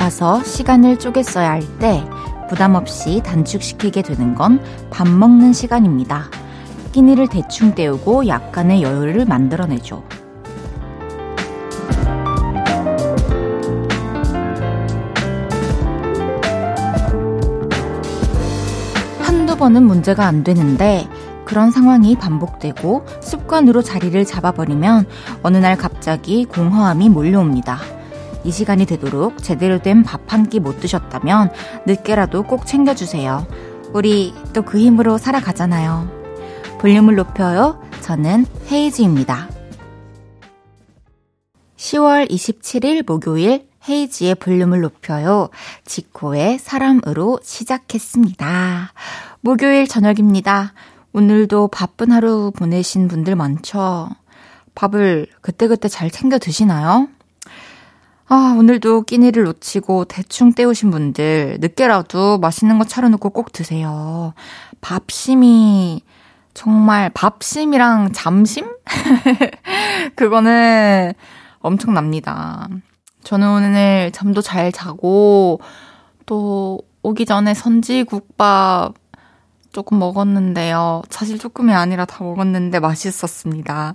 바빠서 시간을 쪼갰어야 할 때 부담 없이 단축시키게 되는 건 밥 먹는 시간입니다. 끼니를 대충 때우고 약간의 여유를 만들어내죠. 한두 번은 문제가 안 되는데 그런 상황이 반복되고 습관으로 자리를 잡아버리면 어느 날 갑자기 공허함이 몰려옵니다. 이 시간이 되도록 제대로 된 밥 한 끼 못 드셨다면 늦게라도 꼭 챙겨주세요. 우리 또 그 힘으로 살아가잖아요. 볼륨을 높여요. 저는 헤이즈입니다. 10월 27일 목요일 헤이지의 볼륨을 높여요. 지코의 사람으로 시작했습니다. 목요일 저녁입니다. 오늘도 바쁜 하루 보내신 분들 많죠? 밥을 그때그때 잘 챙겨 드시나요? 아, 오늘도 끼니를 놓치고 대충 때우신 분들, 늦게라도 맛있는 거 차려놓고 꼭 드세요. 밥심이, 정말 밥심이랑 잠심? 그거는 엄청납니다. 저는 오늘 잠도 잘 자고, 또 오기 전에 선지국밥 조금 먹었는데요. 사실 조금이 아니라 다 먹었는데 맛있었습니다.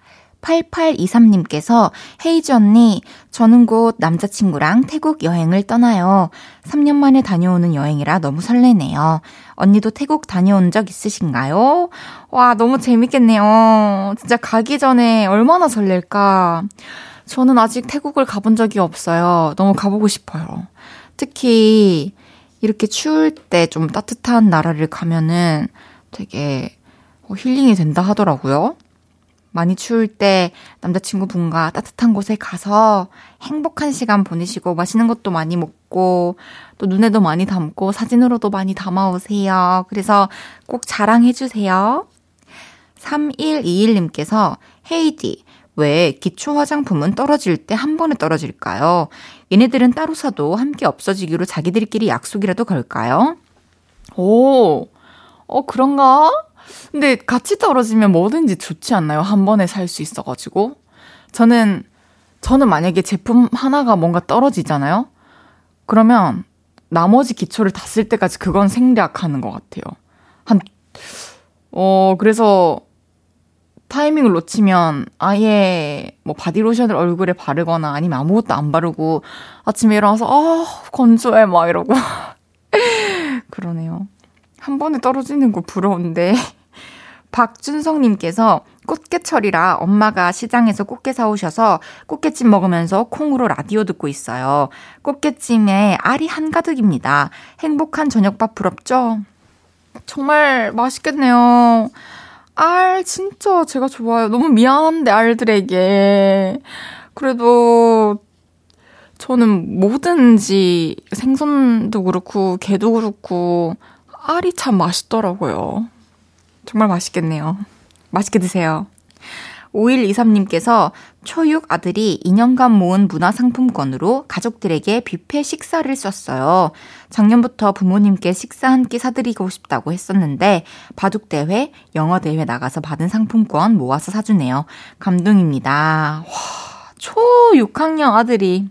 8823님께서 헤이즈 언니, 저는 곧 남자친구랑 태국 여행을 떠나요. 3년 만에 다녀오는 여행이라 너무 설레네요. 언니도 태국 다녀온 적 있으신가요? 와, 너무 재밌겠네요. 진짜 가기 전에 얼마나 설렐까. 저는 아직 태국을 가본 적이 없어요. 너무 가보고 싶어요. 특히 이렇게 추울 때 좀 따뜻한 나라를 가면은 되게 힐링이 된다 하더라고요. 많이 추울 때 남자친구분과 따뜻한 곳에 가서 행복한 시간 보내시고 맛있는 것도 많이 먹고 또 눈에도 많이 담고 사진으로도 많이 담아오세요. 그래서 꼭 자랑해주세요. 3121님께서 헤이디, 왜 기초 화장품은 떨어질 때 한 번에 떨어질까요? 얘네들은 따로 사도 함께 없어지기로 자기들끼리 약속이라도 걸까요? 오, 어, 그런가? 근데 같이 떨어지면 뭐든지 좋지 않나요? 한 번에 살 수 있어가지고. 저는, 저는 만약에 제품 하나가 뭔가 떨어지잖아요? 그러면 나머지 기초를 다 쓸 때까지 그건 생략하는 것 같아요. 한, 어, 그래서 타이밍을 놓치면 아예 뭐 바디로션을 얼굴에 바르거나 아니면 아무것도 안 바르고 아침에 일어나서, 아, 건조해, 막 이러고. 그러네요. 한 번에 떨어지는 거 부러운데. 박준성님께서 꽃게철이라 엄마가 시장에서 꽃게 사오셔서 꽃게찜 먹으면서 콩으로 라디오 듣고 있어요. 꽃게찜에 알이 한가득입니다. 행복한 저녁밥 부럽죠? 정말 맛있겠네요. 알 진짜 제가 좋아요. 너무 미안한데 알들에게. 그래도 저는 뭐든지 생선도 그렇고 게도 그렇고 알이 참 맛있더라고요. 정말 맛있겠네요. 맛있게 드세요. 5123님께서 초육 아들이 2년간 모은 문화상품권으로 가족들에게 뷔페 식사를 썼어요. 작년부터 부모님께 식사 한 끼 사드리고 싶다고 했었는데, 바둑대회, 영어대회 나가서 받은 상품권 모아서 사주네요. 감동입니다. 와, 초 6학년 아들이.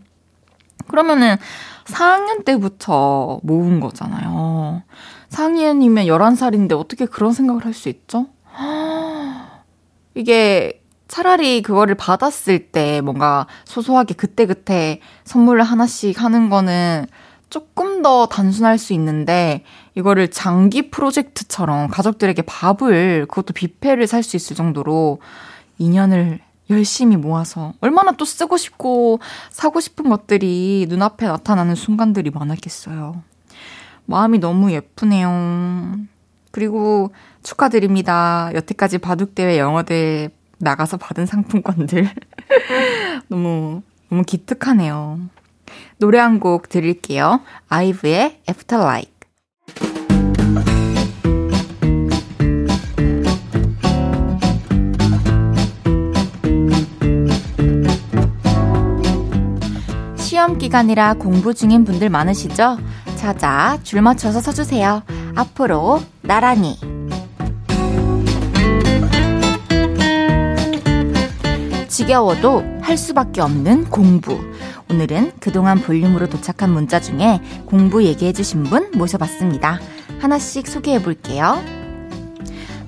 그러면은 4학년 때부터 모은 거잖아요. 4학년이면 11살인데 어떻게 그런 생각을 할 수 있죠? 이게 차라리 그거를 받았을 때 뭔가 소소하게 그때그때 선물을 하나씩 하는 거는 조금 더 단순할 수 있는데 이거를 장기 프로젝트처럼 가족들에게 밥을 그것도 뷔페를 살 수 있을 정도로 2년을 열심히 모아서 얼마나 또 쓰고 싶고 사고 싶은 것들이 눈앞에 나타나는 순간들이 많았겠어요. 마음이 너무 예쁘네요. 그리고 축하드립니다. 여태까지 바둑대회 영어대회 나가서 받은 상품권들. 너무, 너무 기특하네요. 노래 한 곡 드릴게요. 아이브의 Afterlife. 시험 기간이라 공부 중인 분들 많으시죠? 자자, 줄 맞춰서 서주세요. 앞으로 나란히. 지겨워도 할 수밖에 없는 공부. 오늘은 그동안 볼륨으로 도착한 문자 중에 공부 얘기해주신 분 모셔봤습니다. 하나씩 소개해 볼게요.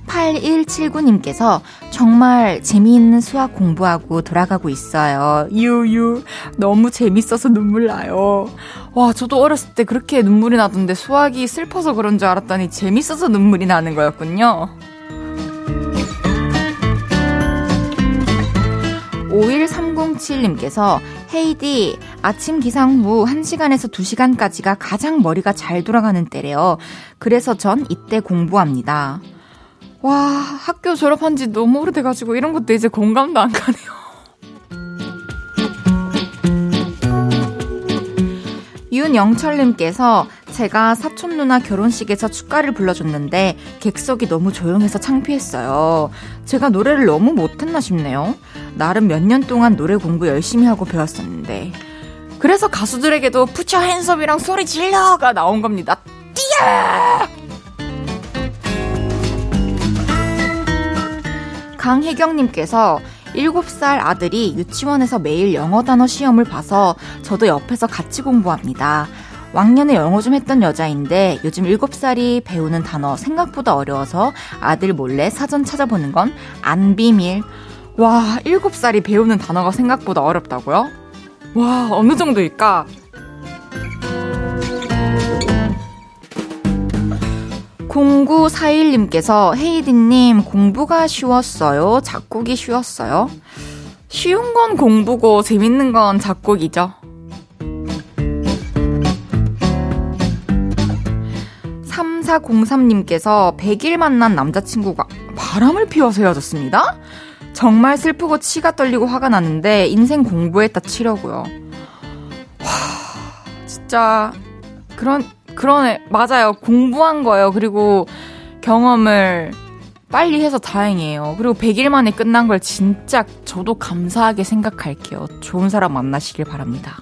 8179님께서 정말 재미있는 수학 공부하고 돌아가고 있어요. 유유. 너무 재밌어서 눈물 나요. 와, 저도 어렸을 때 그렇게 눈물이 나던데 수학이 슬퍼서 그런 줄 알았더니 재밌어서 눈물이 나는 거였군요. 51307님께서 헤이디 아침 기상 후 1시간에서 2시간까지가 가장 머리가 잘 돌아가는 때래요. 그래서 전 이때 공부합니다. 와 학교 졸업한 지 너무 오래돼가지고 이런 것도 이제 공감도 안 가네요. 윤영철님께서 제가 사촌 누나 결혼식에서 축가를 불러줬는데 객석이 너무 조용해서 창피했어요. 제가 노래를 너무 못했나 싶네요. 나름 몇 년 동안 노래 공부 열심히 하고 배웠었는데. 그래서 가수들에게도 푸처 핸섭이랑 소리 질러가 나온 겁니다. 뛰어! 강혜경님께서 7살 아들이 유치원에서 매일 영어 단어 시험을 봐서 저도 옆에서 같이 공부합니다. 왕년에 영어 좀 했던 여자인데 요즘 7살이 배우는 단어 생각보다 어려워서 아들 몰래 사전 찾아보는 건 안 비밀. 와, 7살이 배우는 단어가 생각보다 어렵다고요? 와, 어느 정도일까? 0941님께서 헤이디님 공부가 쉬웠어요? 작곡이 쉬웠어요? 쉬운 건 공부고 재밌는 건 작곡이죠. 3403님께서 100일 만난 남자친구가 바람을 피워서 헤어졌습니다? 정말 슬프고 치가 떨리고 화가 나는데 인생 공부했다 치려고요. 와, 진짜 그런 그러네. 맞아요. 공부한 거예요. 그리고 경험을 빨리 해서 다행이에요. 그리고 100일 만에 끝난 걸 진짜 저도 감사하게 생각할게요. 좋은 사람 만나시길 바랍니다.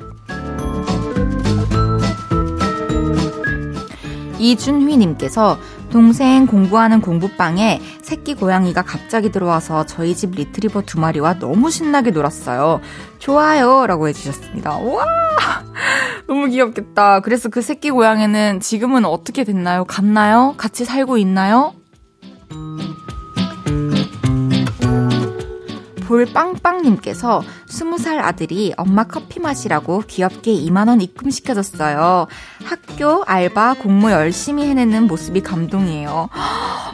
이준휘님께서 동생 공부하는 공부방에 새끼 고양이가 갑자기 들어와서 저희 집 리트리버 두 마리와 너무 신나게 놀았어요. 좋아요. 라고 해주셨습니다. 와! 너무 귀엽겠다. 그래서 그 새끼 고양이는 지금은 어떻게 됐나요? 갔나요? 같이 살고 있나요? 볼빵빵님께서 20살 아들이 엄마 커피 마시라고 귀엽게 2만원 입금시켜줬어요. 학교, 알바, 공모 열심히 해내는 모습이 감동이에요.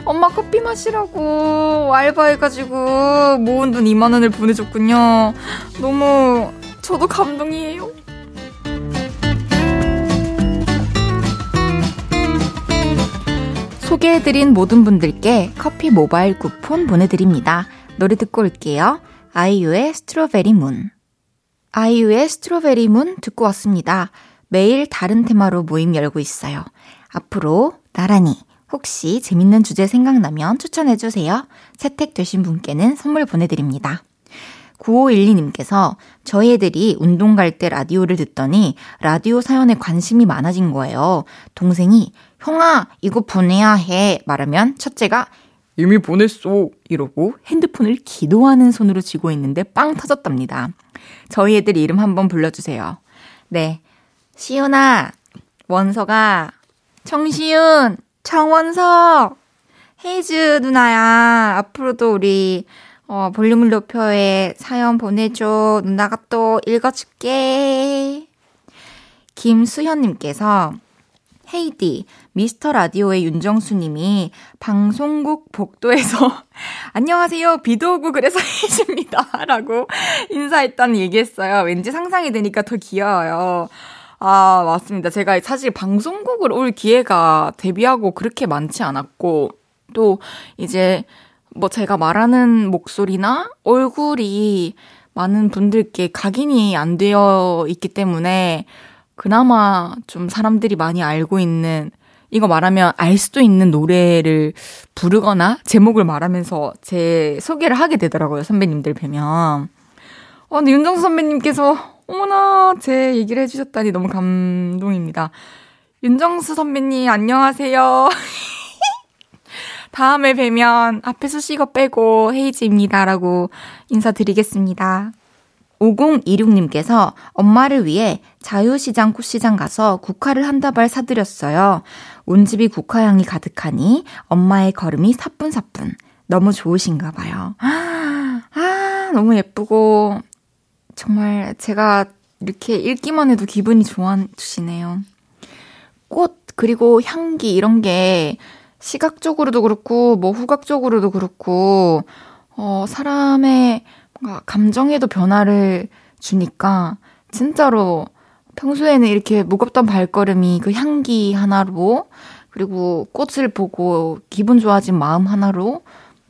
엄마 커피 마시라고 알바해가지고 모은 돈 2만원을 보내줬군요. 너무 저도 감동이에요. 소개해드린 모든 분들께 커피 모바일 쿠폰 보내드립니다. 노래 듣고 올게요. 아이유의 Strawberry Moon. 아이유의 Strawberry Moon 듣고 왔습니다. 매일 다른 테마로 모임 열고 있어요. 앞으로 나란히 혹시 재밌는 주제 생각나면 추천해주세요. 채택되신 분께는 선물 보내드립니다. 9512님께서 저희 애들이 운동 갈 때 라디오를 듣더니 라디오 사연에 관심이 많아진 거예요. 동생이 형아 이거 보내야 해 말하면 첫째가 이미 보냈어. 이러고 핸드폰을 기도하는 손으로 쥐고 있는데 빵 터졌답니다. 저희 애들 이름 한번 불러주세요. 네. 시윤아, 원서가, 청시윤, 청원석, 헤이즈 누나야. 앞으로도 우리, 어, 볼륨을 높여에 사연 보내줘. 누나가 또 읽어줄게. 김수현님께서 헤이디, 미스터 라디오의 윤정수님이 방송국 복도에서 안녕하세요, 비도 오고 그래서 헤이즈입니다. 라고 인사했다는 얘기했어요. 왠지 상상이 되니까 더 귀여워요. 아, 맞습니다. 제가 사실 방송국을 올 기회가 데뷔하고 그렇게 많지 않았고, 또 이제 뭐 제가 말하는 목소리나 얼굴이 많은 분들께 각인이 안 되어 있기 때문에 그나마 좀 사람들이 많이 알고 있는 이거 말하면 알 수도 있는 노래를 부르거나 제목을 말하면서 제 소개를 하게 되더라고요. 선배님들 뵈면. 어, 근데 윤정수 선배님께서 어머나 제 얘기를 해주셨다니 너무 감동입니다. 윤정수 선배님 안녕하세요. 다음에 뵈면 앞에 수식어 빼고 헤이즈입니다라고 인사드리겠습니다. 5026님께서 엄마를 위해 자유시장 꽃시장 가서 국화를 한 다발 사드렸어요. 온 집이 국화향이 가득하니 엄마의 걸음이 사뿐사뿐. 너무 좋으신가 봐요. 아, 너무 예쁘고, 정말 제가 이렇게 읽기만 해도 기분이 좋아지시네요. 꽃, 그리고 향기, 이런 게 시각적으로도 그렇고, 뭐 후각적으로도 그렇고, 어, 사람의 뭔가 감정에도 변화를 주니까 진짜로 평소에는 이렇게 무겁던 발걸음이 그 향기 하나로 그리고 꽃을 보고 기분 좋아진 마음 하나로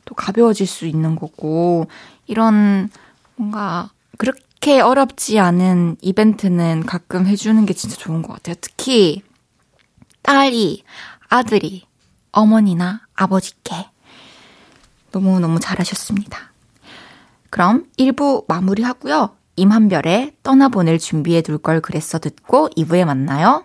또 가벼워질 수 있는 거고 이런 뭔가 그렇게 어렵지 않은 이벤트는 가끔 해주는 게 진짜 좋은 것 같아요. 특히 딸이 아들이 어머니나 아버지께 너무너무 잘하셨습니다. 그럼 1부 마무리하고요. 임한별의 떠나보낼 준비해 둘 걸 그랬어 듣고 2부에 만나요.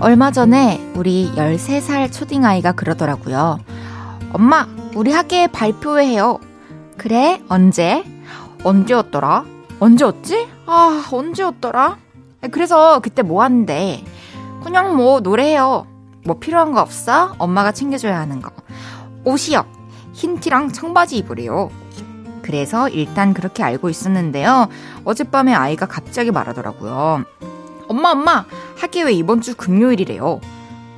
얼마 전에 우리 13살 초딩아이가 그러더라고요. 엄마, 우리 학교에 발표회해요. 그래, 언제? 언제였더라? 언제였지? 아, 언제였더라? 그래서 그때 뭐 하는데? 그냥 뭐 노래해요. 뭐 필요한 거 없어? 엄마가 챙겨줘야 하는 거. 옷이요. 흰 티랑 청바지 입으래요. 그래서 일단 그렇게 알고 있었는데요. 어젯밤에 아이가 갑자기 말하더라고요. 엄마, 엄마, 학교에 이번 주 금요일이래요.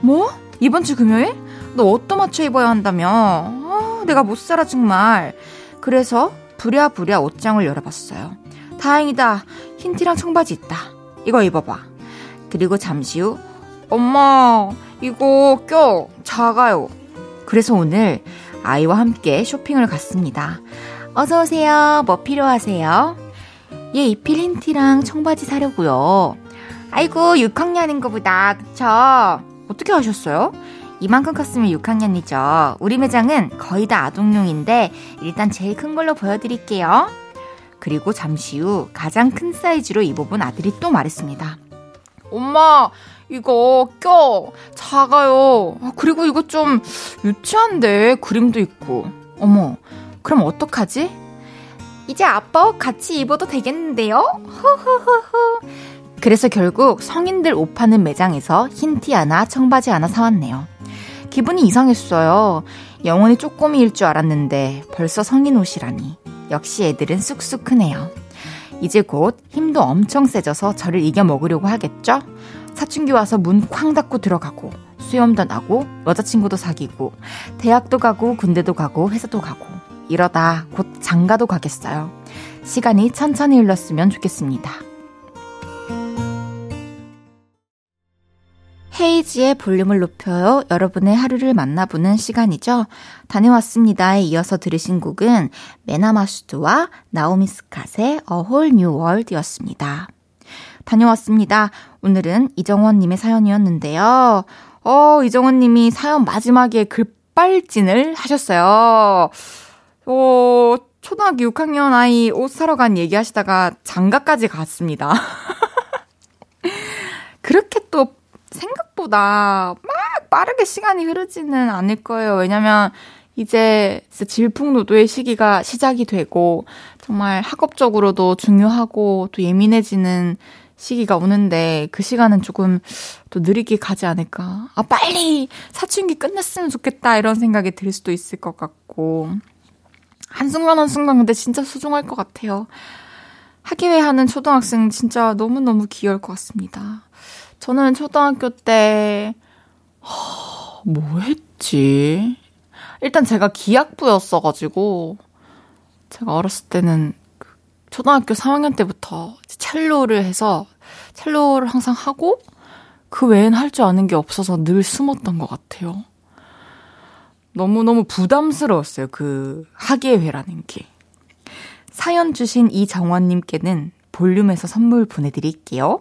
뭐? 이번 주 금요일? 너 어떤 맞춰 입어야 한다며? 아, 내가 못 살아, 정말. 그래서 부랴부랴 옷장을 열어봤어요. 다행이다. 흰 티랑 청바지 있다. 이거 입어봐. 그리고 잠시 후, 엄마, 이거 껴. 작아요. 그래서 오늘 아이와 함께 쇼핑을 갔습니다. 어서오세요. 뭐 필요하세요? 얘 입힐 흰 티랑 청바지 사려고요. 아이고, 6학년인 거보다, 그쵸? 어떻게 하셨어요? 이만큼 컸으면 6학년이죠. 우리 매장은 거의 다 아동용인데 일단 제일 큰 걸로 보여드릴게요. 그리고 잠시 후 가장 큰 사이즈로 입어본 아들이 또 말했습니다. 엄마, 이거 껴. 작아요. 아, 그리고 이거 좀 유치한데 그림도 있고. 어머, 그럼 어떡하지? 이제 아빠 옷 같이 입어도 되겠는데요? 호호호호. 그래서 결국 성인들 옷 파는 매장에서 흰 티 하나, 청바지 하나 사왔네요. 기분이 이상했어요. 영원히 쪼꼬미일 줄 알았는데 벌써 성인 옷이라니. 역시 애들은 쑥쑥 크네요. 이제 곧 힘도 엄청 세져서 저를 이겨 먹으려고 하겠죠? 사춘기 와서 문 쾅 닫고 들어가고 수염도 나고 여자친구도 사귀고 대학도 가고 군대도 가고 회사도 가고 이러다 곧 장가도 가겠어요. 시간이 천천히 흘렀으면 좋겠습니다. 헤이지의 볼륨을 높여요. 여러분의 하루를 만나보는 시간이죠. 다녀왔습니다에 이어서 들으신 곡은 메나마슈트와 나오미 스캇의 A Whole New World이었습니다. 다녀왔습니다. 오늘은 이정원님의 사연이었는데요. 어, 이정원님이 사연 마지막에 급발진을 하셨어요. 어, 초등학교 6학년 아이 옷 사러 간 얘기하시다가 장가까지 갔습니다. 그렇게 또 생각 보다 막 빠르게 시간이 흐르지는 않을 거예요. 왜냐면 이제 질풍노도의 시기가 시작이 되고 정말 학업적으로도 중요하고 또 예민해지는 시기가 오는데 그 시간은 조금 또 느리게 가지 않을까. 아, 빨리 사춘기 끝냈으면 좋겠다 이런 생각이 들 수도 있을 것 같고. 한순간 한순간 근데 진짜 소중할 것 같아요. 학예회 하는 초등학생 진짜 너무너무 귀여울 것 같습니다. 저는 초등학교 때, 허, 뭐 했지? 일단 제가 기악부였어가지고, 제가 어렸을 때는 그 초등학교 3학년 때부터 첼로를 해서, 첼로를 항상 하고, 그 외엔 할 줄 아는 게 없어서 늘 숨었던 것 같아요. 너무너무 부담스러웠어요. 그 학예회라는 게. 사연 주신 이정원님께는 볼륨에서 선물 보내드릴게요.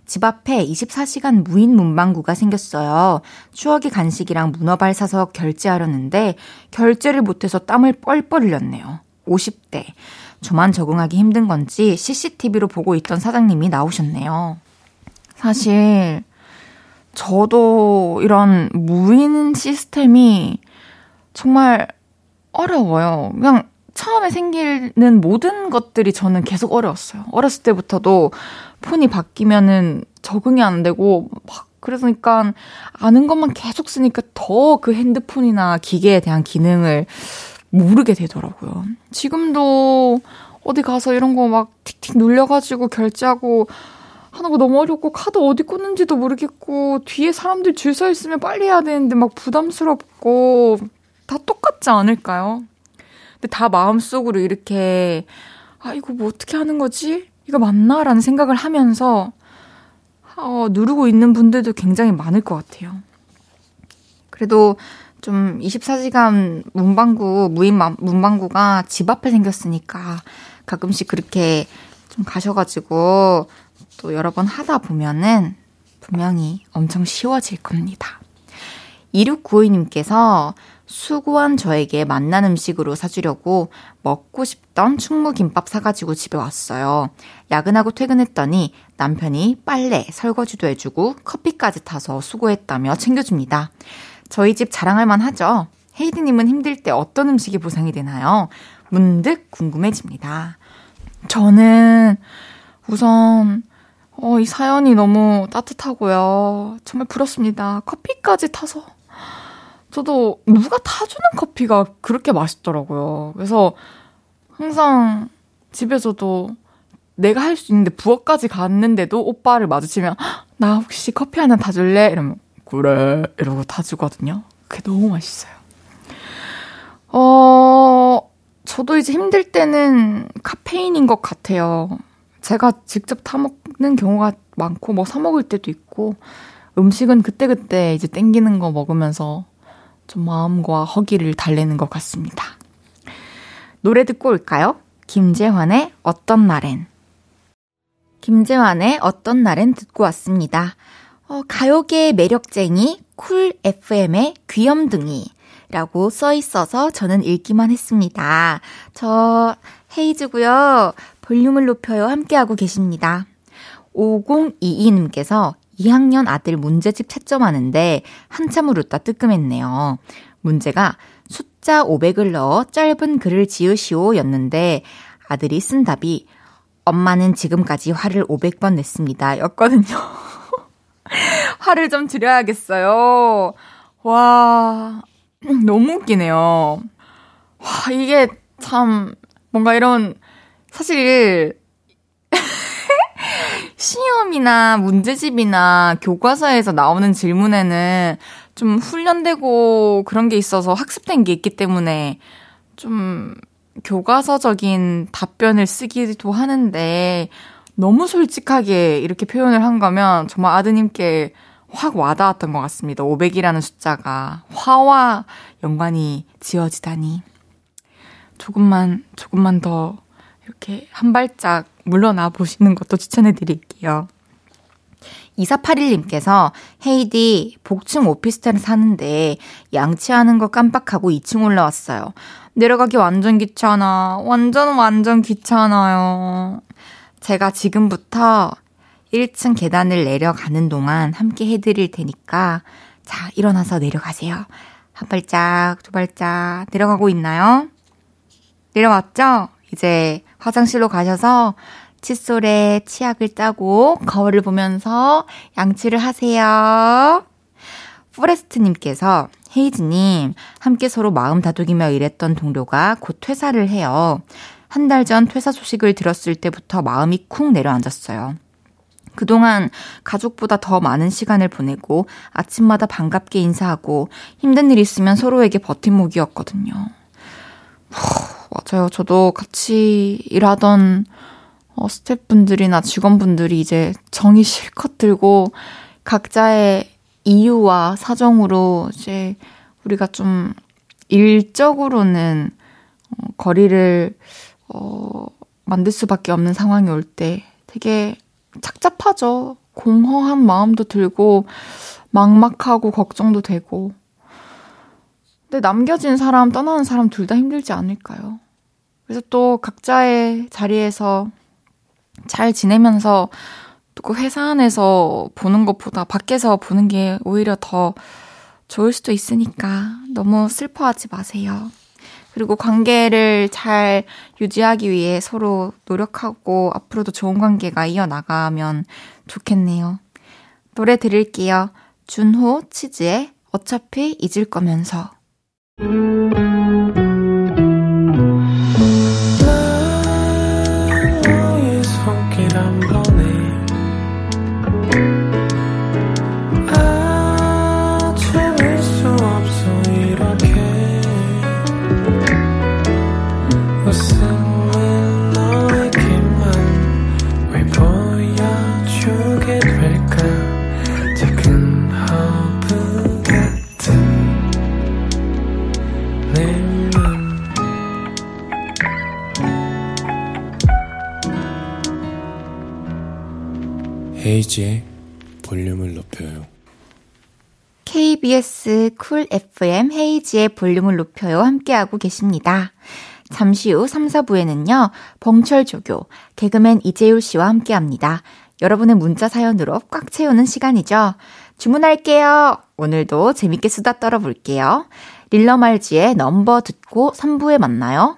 집 앞에 24시간 무인 문방구가 생겼어요. 추억의 간식이랑 문어발 사서 결제하려는데 결제를 못해서 땀을 뻘뻘 흘렸네요. 50대. 저만 적응하기 힘든 건지 CCTV로 보고 있던 사장님이 나오셨네요. 사실 저도 이런 무인 시스템이 정말 어려워요. 그냥 처음에 생기는 모든 것들이 저는 계속 어려웠어요. 어렸을 때부터도 폰이 바뀌면은 적응이 안 되고 막 그러니까 아는 것만 계속 쓰니까 더 그 핸드폰이나 기계에 대한 기능을 모르게 되더라고요. 지금도 어디 가서 이런 거 막 틱틱 눌려가지고 결제하고 하는 거 너무 어렵고 카드 어디 꽂는지도 모르겠고 뒤에 사람들 줄 서 있으면 빨리 해야 되는데 막 부담스럽고 다 똑같지 않을까요? 근데 다 마음속으로 이렇게 아 이거 뭐 어떻게 하는 거지? 이거 맞나 라는 생각을 하면서 어, 누르고 있는 분들도 굉장히 많을 것 같아요. 그래도 좀 24시간 문방구, 무인 문방구가 집 앞에 생겼으니까 가끔씩 그렇게 좀 가셔가지고 또 여러 번 하다 보면은 분명히 엄청 쉬워질 겁니다. 2692님께서 수고한 저에게 맛난 음식으로 사주려고 먹고 싶던 충무김밥 사가지고 집에 왔어요. 야근하고 퇴근했더니 남편이 빨래, 설거지도 해주고 커피까지 타서 수고했다며 챙겨줍니다. 저희 집 자랑할만 하죠? 헤이드님은 힘들 때 어떤 음식이 보상이 되나요? 문득 궁금해집니다. 저는 우선 어, 이 사연이 너무 따뜻하고요. 정말 부럽습니다. 커피까지 타서 저도 누가 타주는 커피가 그렇게 맛있더라고요. 그래서 항상 집에서도 내가 할 수 있는데 부엌까지 갔는데도 오빠를 마주치면 나 혹시 커피 하나 타줄래? 이러면 그래 이러고 타주거든요. 그게 너무 맛있어요. 어 저도 이제 힘들 때는 카페인인 것 같아요. 제가 직접 타 먹는 경우가 많고 뭐 사 먹을 때도 있고 음식은 그때그때 이제 땡기는 거 먹으면서 좀 마음과 허기를 달래는 것 같습니다. 노래 듣고 올까요? 김재환의 어떤 날엔. 김재환의 어떤 날엔 듣고 왔습니다. 어, 가요계의 매력쟁이 쿨 FM의 귀염둥이 라고 써 있어서 저는 읽기만 했습니다. 저 헤이즈고요. 볼륨을 높여요. 함께하고 계십니다. 5022님께서 2학년 아들 문제집 채점하는데 한참을 웃다 뜨끔했네요. 문제가 숫자 500을 넣어 짧은 글을 지으시오 였는데 아들이 쓴 답이 엄마는 지금까지 화를 500번 냈습니다. 였거든요. 화를 좀 드려야겠어요. 와, 너무 웃기네요. 와, 이게 참, 뭔가 이런, 사실, 시험이나 문제집이나 교과서에서 나오는 질문에는 좀 훈련되고 그런 게 있어서 학습된 게 있기 때문에 좀 교과서적인 답변을 쓰기도 하는데 너무 솔직하게 이렇게 표현을 한 거면 정말 아드님께 확 와닿았던 것 같습니다. 500이라는 숫자가 화와 연관이 지어지다니. 조금만, 조금만 더 이렇게 한 발짝 물러나 보시는 것도 추천해 드릴게요. 2481님께서 헤이디 복층 오피스텔에 사는데 양치하는 거 깜빡하고 2층 올라왔어요. 내려가기 완전 귀찮아. 완전 완전 귀찮아요. 제가 지금부터 1층 계단을 내려가는 동안 함께 해드릴 테니까 자 일어나서 내려가세요. 한 발짝 두 발짝 내려가고 있나요? 내려왔죠? 이제 화장실로 가셔서 칫솔에 치약을 짜고 거울을 보면서 양치를 하세요. 포레스트님께서 헤이즈님, 함께 서로 마음 다독이며 일했던 동료가 곧 퇴사를 해요. 한 달 전 퇴사 소식을 들었을 때부터 마음이 쿵 내려앉았어요. 그동안 가족보다 더 많은 시간을 보내고 아침마다 반갑게 인사하고 힘든 일 있으면 서로에게 버팀목이었거든요. 맞아요. 저도 같이 일하던 어, 스태프분들이나 직원분들이 이제 정이 실컷 들고 각자의 이유와 사정으로 이제 우리가 좀 일적으로는 어, 거리를 어, 만들 수밖에 없는 상황이 올 때 되게 착잡하죠. 공허한 마음도 들고 막막하고 걱정도 되고. 근데 남겨진 사람, 떠나는 사람 둘 다 힘들지 않을까요? 그래서 또 각자의 자리에서 잘 지내면서 또 회사 안에서 보는 것보다 밖에서 보는 게 오히려 더 좋을 수도 있으니까 너무 슬퍼하지 마세요. 그리고 관계를 잘 유지하기 위해 서로 노력하고 앞으로도 좋은 관계가 이어나가면 좋겠네요. 노래 들을게요. 준호 치즈의 어차피 잊을 거면서. Música 헤이즈의 볼륨을 높여요. KBS 쿨 FM 헤이즈의 볼륨을 높여요. 함께하고 계십니다. 잠시 후 3, 4부에는요, 벙철 조교, 개그맨 이재율 씨와 함께 합니다. 여러분의 문자 사연으로 꽉 채우는 시간이죠. 주문할게요. 오늘도 재밌게 수다 떨어볼게요. 릴러말즈의 넘버 듣고 3부에 만나요.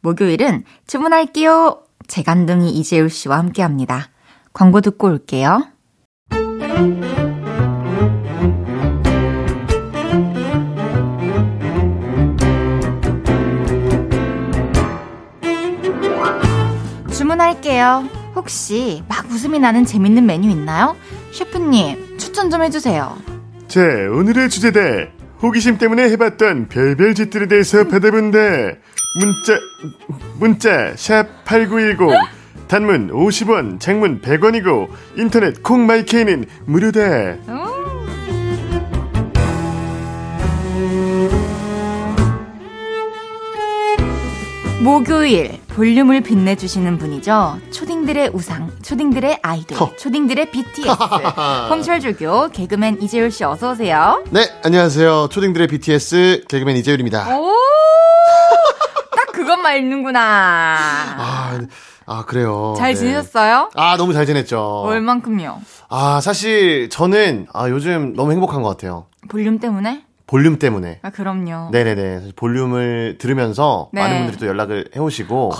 목요일은 주문할게요 재간둥이 이재울 씨와 함께 합니다 광고 듣고 올게요. 주문할게요. 혹시 막 웃음이 나는 재밌는 메뉴 있나요? 셰프님, 추천 좀 해주세요. 자, 오늘의 주제다. 호기심 때문에 해봤던 별별 짓들에 대해서 받아본다. 문자, 문자, 샵 8910. 단문 50원, 장문 100원이고 인터넷 콩마이케이는 무료다. 목요일 볼륨을 빛내주시는 분이죠. 초딩들의 우상, 초딩들의 아이돌, 허. 초딩들의 BTS. 홍철주교 개그맨 이재율 씨 어서 오세요. 네, 안녕하세요. 초딩들의 BTS 개그맨 이재율입니다. 오, 딱 그것만 읽는구나. 아, 아, 그래요. 잘 네. 지내셨어요? 아, 너무 잘 지냈죠. 얼만큼요? 아, 사실 저는 아, 요즘 너무 행복한 것 같아요. 볼륨 때문에? 볼륨 때문에. 아, 그럼요. 네네네. 볼륨을 들으면서 네. 많은 분들이 또 연락을 해오시고.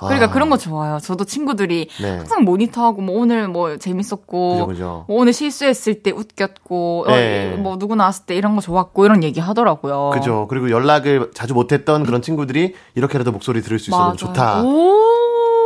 그러니까 아, 그런 거 좋아요. 저도 친구들이 네. 항상 모니터하고 뭐 오늘 뭐 재밌었고 그죠, 그죠. 뭐 오늘 실수했을 때 웃겼고 네. 어, 뭐 누구 나왔을 때 이런 거 좋았고 이런 얘기 하더라고요. 그죠. 그리고 연락을 자주 못했던 그런 친구들이 이렇게라도 목소리 들을 수 있어 너무 좋다. 오.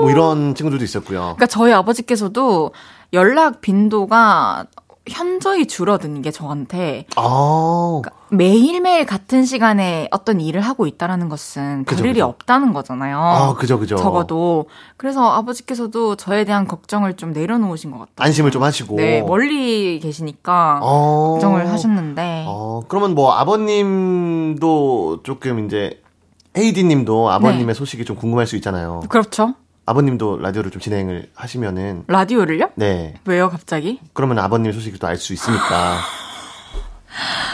뭐 이런 친구들도 있었고요. 그러니까 저희 아버지께서도 연락 빈도가 현저히 줄어든 게 저한테 아, 매일매일 같은 시간에 어떤 일을 하고 있다라는 것은 별 일이. 없다는 거잖아요. 아, 그죠, 그죠. 적어도 그래서 아버지께서도 저에 대한 걱정을 좀 내려놓으신 것 같아요. 안심을 좀 하시고. 네, 멀리 계시니까 어. 걱정을 하셨는데. 어, 그러면 뭐 아버님도 조금 이제 헤이디 님도 아버님의 네. 소식이 좀 궁금할 수 있잖아요. 그렇죠. 아버님도 라디오를 좀 진행을 하시면은 라디오를요? 네. 왜요, 갑자기? 그러면 아버님 소식도 알 수 있으니까.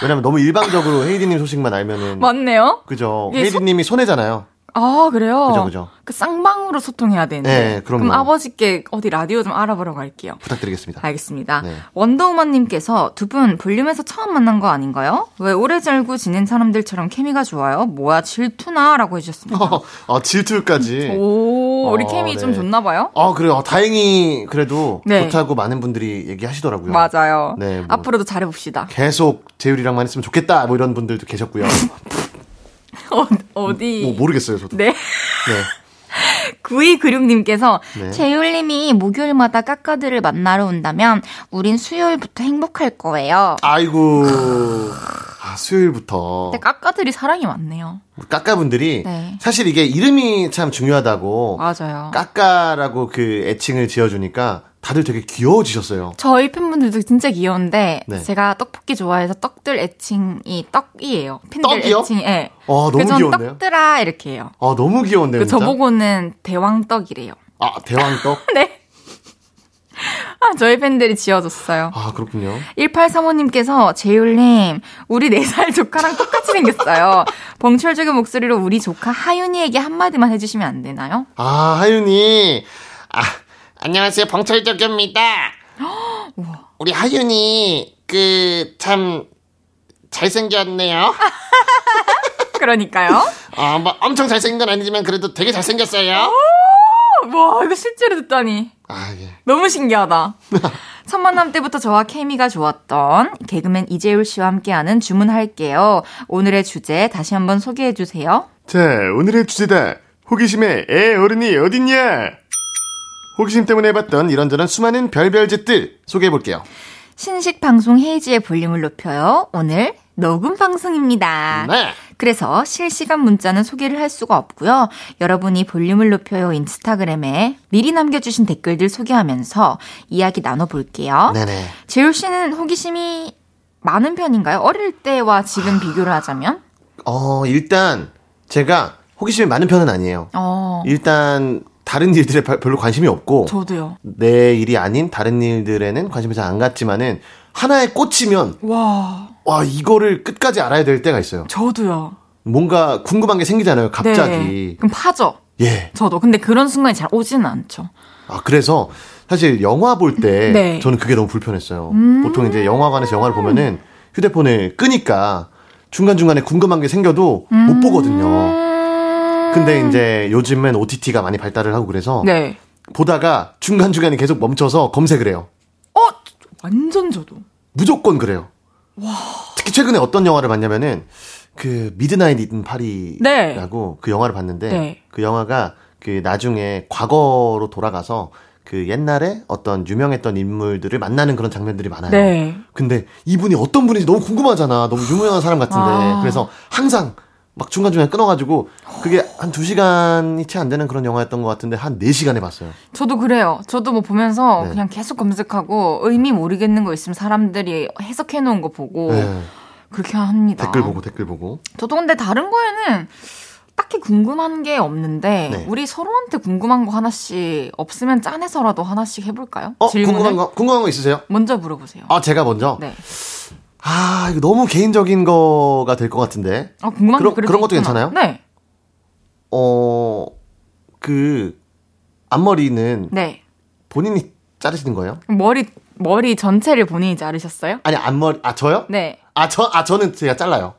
왜냐면 너무 일방적으로 헤이디 님 소식만 알면은 맞네요. 그죠. 이게 헤이디 님이 손해잖아요. 아, 그래요? 그죠, 그죠. 그 쌍방으로 소통해야 되는데. 네, 그럼요. 럼 아버지께 어디 라디오 좀 알아보러 갈게요. 부탁드리겠습니다. 알겠습니다. 네. 원더우먼님께서 두 분 볼륨에서 처음 만난 거 아닌가요? 왜 오래 살고 지낸 사람들처럼 케미가 좋아요? 뭐야 질투나? 라고 해주셨습니다. 아, 질투까지. 오, 우리 어, 케미 네. 좀 좋나 봐요? 아, 그래요. 아, 다행히 그래도 네. 좋다고 많은 분들이 얘기하시더라고요. 맞아요. 네, 뭐. 앞으로도 잘해봅시다. 계속 재율이랑만 있으면 좋겠다. 뭐 이런 분들도 계셨고요. 어, 어디. 뭐 모르겠어요, 저도. 네. 네. 9296님께서 네. 재율님이 목요일마다 까까들을 만나러 온다면 우린 수요일부터 행복할 거예요. 아이고. 아, 수요일부터. 근데 까까들이 사랑이 많네요. 까까분들이 네. 사실 이게 이름이 참 중요하다고 맞아요. 까까라고 그 애칭을 지어주니까 다들 되게 귀여워지셨어요. 저희 팬분들도 진짜 귀여운데 네. 제가 떡볶이 좋아해서 떡들 애칭이 떡이에요. 팬들 떡이요? 애칭이 예. 아, 너무 귀여운데요? 떡들아 이렇게 해요. 아, 너무 귀여운데요, 그. 저보고는 대왕떡이래요. 아, 대왕떡? 네. 아, 저희 팬들이 지어줬어요. 아, 그렇군요. 1835님께서 재율님, 우리 4살 조카랑 똑같이 생겼어요. 벙철적인 목소리로 우리 조카 하윤이에게 한마디만 해주시면 안 되나요? 아, 하윤이. 아, 안녕하세요. 봉철적입니다. 우리 하윤이 그 참 잘생겼네요. 그러니까요. 어, 뭐 엄청 잘생긴 건 아니지만 그래도 되게 잘생겼어요. 와, 이거 실제로 듣다니. 아, 예. 너무 신기하다. 첫 만남 때부터 저와 케미가 좋았던 개그맨 이재율 씨와 함께하는 주문할게요. 오늘의 주제 다시 한번 소개해 주세요. 자, 오늘의 주제다. 호기심에 애 어른이 어딨냐? 호기심 때문에 해봤던 이런저런 수많은 별별 짓들 소개해 볼게요. 신식 방송 헤이지의 볼륨을 높여요. 오늘 녹음 방송입니다. 네. 그래서 실시간 문자는 소개를 할 수가 없고요. 여러분이 볼륨을 높여요 인스타그램에 미리 남겨주신 댓글들 소개하면서 이야기 나눠볼게요. 네네. 재율 씨는 호기심이 많은 편인가요? 어릴 때와 지금 비교를 하자면? 어, 일단, 제가 호기심이 많은 편은 아니에요. 어, 일단, 다른 일들에 바- 별로 관심이 없고, 저도요. 내 일이 아닌 다른 일들에는 관심이 잘 안 갔지만은, 하나에 꽂히면, 와, 와, 이거를 끝까지 알아야 될 때가 있어요. 저도요. 뭔가 궁금한 게 생기잖아요, 갑자기. 네. 그럼 파죠. 예. 저도. 근데 그런 순간이 잘 오지는 않죠. 아, 그래서, 사실 영화 볼 때, 네. 음. 저는 그게 너무 불편했어요. 보통 이제 영화관에서 영화를 보면은, 휴대폰을 끄니까, 중간 중간에 궁금한 게 생겨도 음. 못 보거든요. 근데 이제 요즘은 OTT가 많이 발달을 하고 그래서 네. 보다가 중간 중간에 계속 멈춰서 검색을 해요. 어, 완전 저도. 무조건 그래요. 특히 최근에 어떤 영화를 봤냐면은 그 Midnight in 파리라고 그 영화를 봤는데 네. 그 영화가 그 나중에 과거로 돌아가서 그 옛날에 어떤 유명했던 인물들을 만나는 그런 장면들이 많아요. 네. 근데 이분이 어떤 분인지 너무 궁금하잖아. 너무 유명한 사람 같은데. 아. 그래서 항상 막 중간중간에 끊어가지고 그게 한두 시간이 채 안 되는 그런 영화였던 것 같은데 한네 시간에 봤어요. 저도 그래요. 저도 뭐 보면서 네. 그냥 계속 검색하고 의미 모르겠는 거 있으면 사람들이 해석해 놓은 거 보고 네. 그렇게 합니다. 댓글 보고 댓글 보고. 저도 근데 다른 거에는 딱히 궁금한 게 없는데 네. 우리 서로한테 궁금한 거 하나씩 없으면 짠해서라도 하나씩 해볼까요? 어, 질문을? 궁금한 거 궁금한 거 있으세요? 먼저 물어보세요. 아 제가 먼저. 네. 아 이거 너무 개인적인 거가 될 것 같은데. 아 궁금한 그런 그런 것도 괜찮아요? 네. 어 그 앞머리는 네. 본인이 자르시는 거예요? 머리 머리 전체를 본인이 자르셨어요? 아니 앞머리 아 저요? 네. 아 저 아 저는 제가 잘라요.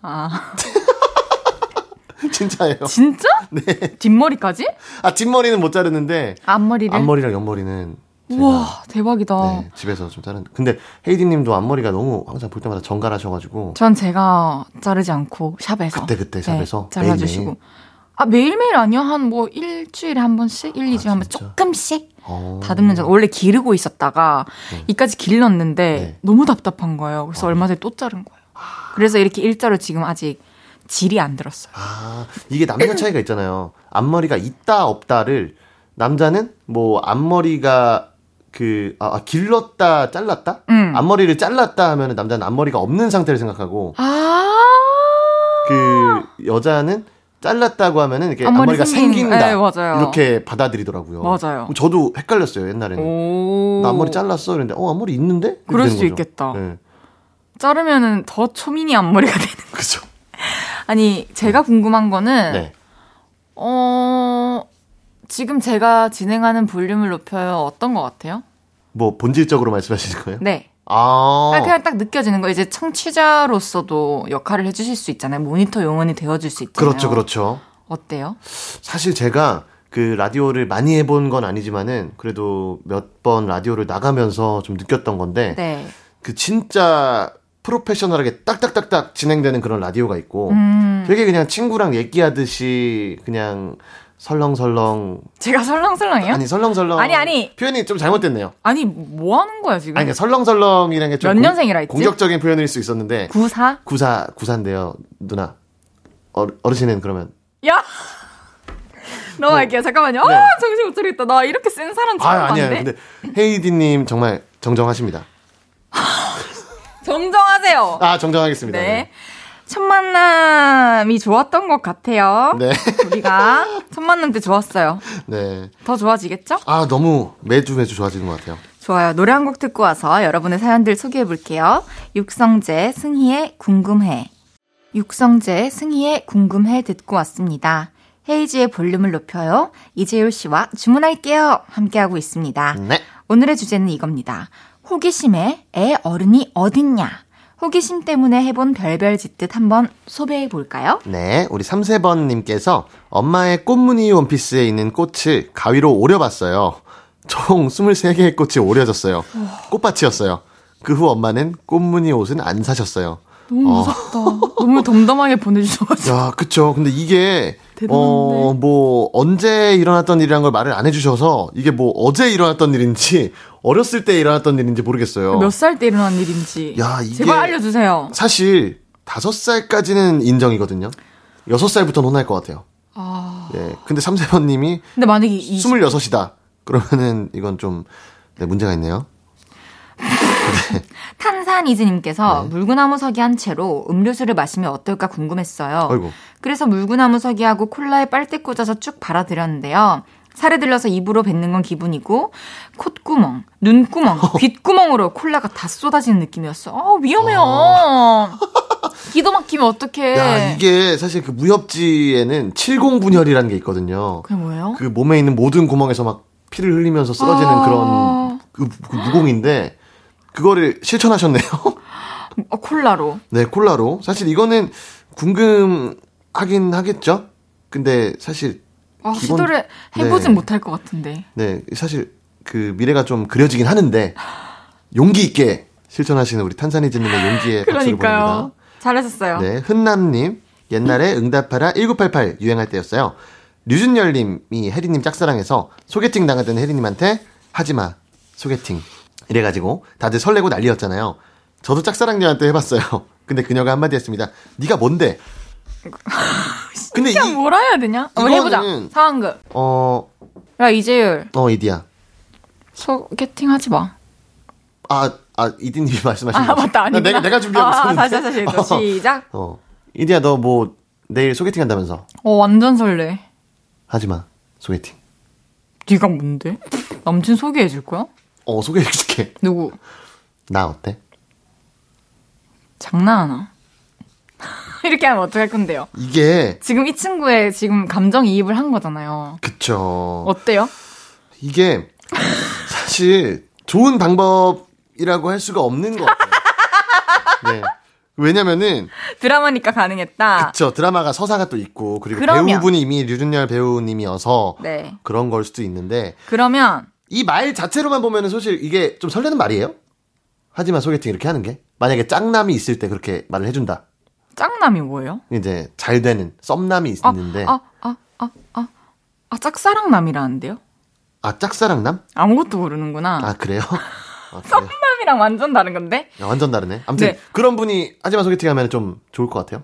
아. 진짜예요. 진짜? 네. 뒷머리까지? 아 뒷머리는 못 자르는데 앞머리를 앞머리랑 옆머리는 와 대박이다. 네, 집에서 좀 자른. 근데 헤이디님도 앞머리가 너무 항상 볼 때마다 정갈하셔가지고. 전 제가 자르지 않고 샵에서. 그때 그때 네, 샵에서 네, 잘라주시고. 매일매일. 아 매일매일 아니요 한 뭐 일주일에 한 번씩, 일, 이주에 아, 한번 조금씩 어... 다듬는 전 원래 기르고 있었다가 네. 이까지 길렀는데 네. 너무 답답한 거예요. 그래서 어... 얼마 전에 또 자른 거예요. 그래서 이렇게 일자로 지금 아직 질이 안 들었어요. 아, 이게 남녀 차이가 있잖아요. 앞머리가 있다 없다를 남자는 뭐 앞머리가 그 아, 아 길렀다 잘랐다 음. 앞머리를 잘랐다 하면은 남자는 앞머리가 없는 상태를 생각하고 아~ 그 여자는 잘랐다고 하면은 이렇게 앞머리 앞머리 가 생긴, 생긴다 네, 맞아요. 이렇게 받아들이더라고요. 맞아요. 저도 헷갈렸어요 옛날에는. 나 앞머리 잘랐어 그랬는데 어 앞머리 있는데? 그럴 수 거죠. 있겠다. 네. 자르면은 더 초미니 앞머리가 되는. 그죠. 아니 제가 궁금한 거는 네. 어 지금 제가 진행하는 볼륨을 높여요 어떤 것 같아요? 뭐 본질적으로 말씀하시는 거예요? 네. 아. 그냥 딱 느껴지는 거 이제 청취자로서도 역할을 해주실 수 있잖아요. 모니터 용언이 되어줄 수 있잖아요. 그렇죠, 그렇죠. 어때요? 사실 제가 그 라디오를 많이 해본 건 아니지만은 그래도 몇 번 라디오를 나가면서 좀 느꼈던 건데 네. 그 진짜 프로페셔널하게 딱딱딱딱 진행되는 그런 라디오가 있고 음. 되게 그냥 친구랑 얘기하듯이 그냥 설렁설렁 제가 설렁설렁이요? 아니 설렁설렁 아니 아니 표현이 좀 잘못됐네요. 아니 뭐 하는 거야 지금? 아니 그러니까 설렁설렁이라는 게몇 년생이라 했지? 공격적인 표현일 수 있었는데 94? 94 94인데요 누나 어, 어르신은 그러면 야 넘어갈게요 네. 잠깐만요 네. 아 정신 못 차리겠다 나 이렇게 센 사람 처음 아, 아니에요 근데 헤이디님 정말 정정하십니다 정정하세요 아 정정하겠습니다 네. 네. 첫 만남이 좋았던 것 같아요. 네. 우리가 첫 만남 때 좋았어요. 네. 더 좋아지겠죠? 아, 너무 매주 매주 좋아지는 것 같아요. 좋아요. 노래 한 곡 듣고 와서 여러분의 사연들 소개해 볼게요. 육성재, 승희의 궁금해. 육성재, 승희의 궁금해 듣고 왔습니다. 헤이지의 볼륨을 높여요. 이재율 씨와 주문할게요. 함께하고 있습니다. 네. 오늘의 주제는 이겁니다. 호기심에 애 어른이 어딨냐? 호기심 때문에 해본 별별 짓듯 한번 소개해 볼까요? 네, 우리 3세번님께서 엄마의 꽃무늬 원피스에 있는 꽃을 가위로 오려봤어요. 총 23개의 꽃이 오려졌어요. 꽃밭이었어요. 그 후 엄마는 꽃무늬 옷은 안 사셨어요. 너무 어. 무섭다. 어. 너무 덤덤하게 보내주셔가지고. 야, 그쵸. 근데 이게, 대단한데. 어, 뭐, 언제 일어났던 일이란 걸 말을 안 해주셔서, 이게 뭐, 어제 일어났던 일인지, 어렸을 때 일어났던 일인지 모르겠어요. 몇 살 때 일어난 일인지. 야, 이게. 제발 알려주세요. 사실, 다섯 살까지는 인정이거든요. 여섯 살부터는 혼날 것 같아요. 아. 예. 근데 삼세번님이. 근데 만약에 20... 26이다. 그러면은, 이건 좀, 네, 문제가 있네요. 네. 탄산이즈님께서 네. 물구나무 서기 한 채로 음료수를 마시면 어떨까 궁금했어요. 아이고. 그래서 물구나무 서기하고 콜라에 빨대 꽂아서 쭉 발아드렸는데요. 살에 들려서 입으로 뱉는 건 기분이고 콧구멍, 눈구멍, 귓구멍으로 콜라가 다 쏟아지는 느낌이었어. 아, 위험해요. 어. 기도 막히면 어떡해. 야, 이게 사실 그 무협지에는 70분혈이라는 게 있거든요. 그게 뭐예요? 그 몸에 있는 모든 구멍에서 막 피를 흘리면서 쓰러지는 아... 그런 그, 그 무공인데 그거를 실천하셨네요. 어, 콜라로. 네, 콜라로. 사실 이거는 궁금하긴 하겠죠? 근데 사실. 아, 기본, 시도를 해보진 네. 못할 것 같은데. 네, 사실 그 미래가 좀 그려지긴 하는데, 용기 있게 실천하시는 우리 탄산이즈님의 용기에 박수를 보냅니다. 잘하셨어요. 네, 흔남님. 옛날에 응답하라 1988 유행할 때였어요. 류준열님이 혜리님 짝사랑해서 소개팅 당하던 혜리님한테 하지마 소개팅 이래가지고 다들 설레고 난리였잖아요. 저도 짝사랑녀한테 해봤어요. 근데 그녀가 한마디 했습니다. 네가 뭔데? 근데 이, 뭐라 해야 되냐? 어, 해보자. 상황극. 어. 야 이재율. 어 이디야. 소개팅 하지 마. 아, 아 이디님이 말씀하신 아, 맞다. 아니 내가 내가 준비하고 아, 있었는데. 다시 다시 다시 시작. 어. 이디야 너 뭐 내일 소개팅 한다면서. 어, 완전 설레. 하지 마. 소개팅. 네가 뭔데? 남친 소개해 줄 거야? 어, 소개해줄게. 누구? 나 어때? 장난하나? 이렇게 하면 어떡할 건데요? 이게, 지금 이 친구의 지금 감정 이입을 한 거잖아요. 그쵸. 어때요? 이게, 사실, 좋은 방법이라고 할 수가 없는 것 같아요. 네. 왜냐면은, 드라마니까 가능했다. 그쵸. 드라마가 서사가 또 있고, 그리고 그러면. 배우분이 이미 류준열 배우님이어서, 네. 그런 걸 수도 있는데, 그러면 이 말 자체로만 보면은 사실 이게 좀 설레는 말이에요? 하지만 소개팅 이렇게 하는 게? 만약에 짝남이 있을 때 그렇게 말을 해준다. 짝남이 뭐예요? 이제 잘 되는 썸남이 아, 있는데, 아, 아, 아, 아, 아, 짝사랑남이라는데요? 아, 짝사랑남? 아무것도 모르는구나. 아, 그래요? 아? 썸남이랑 완전 다른 건데? 야, 완전 다르네. 아무튼 네. 그런 분이 하지만 소개팅 하면 좀 좋을 것 같아요.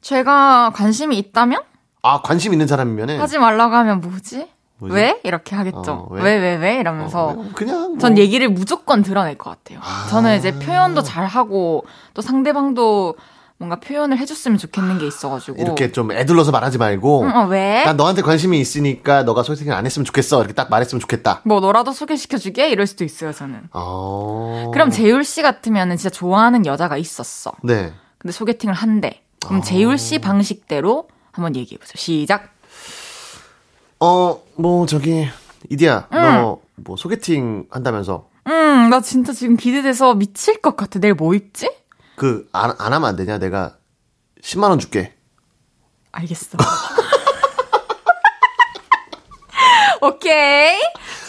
제가 관심이 있다면? 아, 관심 있는 사람이면은 하지 말라고 하면 뭐지? 뭐지? 왜? 이렇게 하겠죠. 어, 왜? 왜, 왜, 왜? 이러면서. 어, 그냥 뭐 전 얘기를 무조건 드러낼 것 같아요. 아. 저는 이제 표현도 잘 하고 또 상대방도 뭔가 표현을 해줬으면 좋겠는 게 있어가지고. 이렇게 좀 애들러서 말하지 말고 응, 어, 왜? 난 너한테 관심이 있으니까 너가 소개팅을 안 했으면 좋겠어. 이렇게 딱 말했으면 좋겠다. 뭐 너라도 소개시켜주게? 이럴 수도 있어요, 저는. 어. 그럼 재율 씨 같으면 은 진짜 좋아하는 여자가 있었어. 네. 근데 소개팅을 한대. 그럼 재율 씨 방식대로 한번 얘기해보세요. 시작. 어, 뭐 저기 이디야, 너뭐 소개팅 한다면서 음, 나 진짜 지금 기대돼서 미칠 것 같아. 내일 뭐 입지? 그 안 안 하면 안 되냐? 내가 10만 원 줄게. 알겠어. 오케이.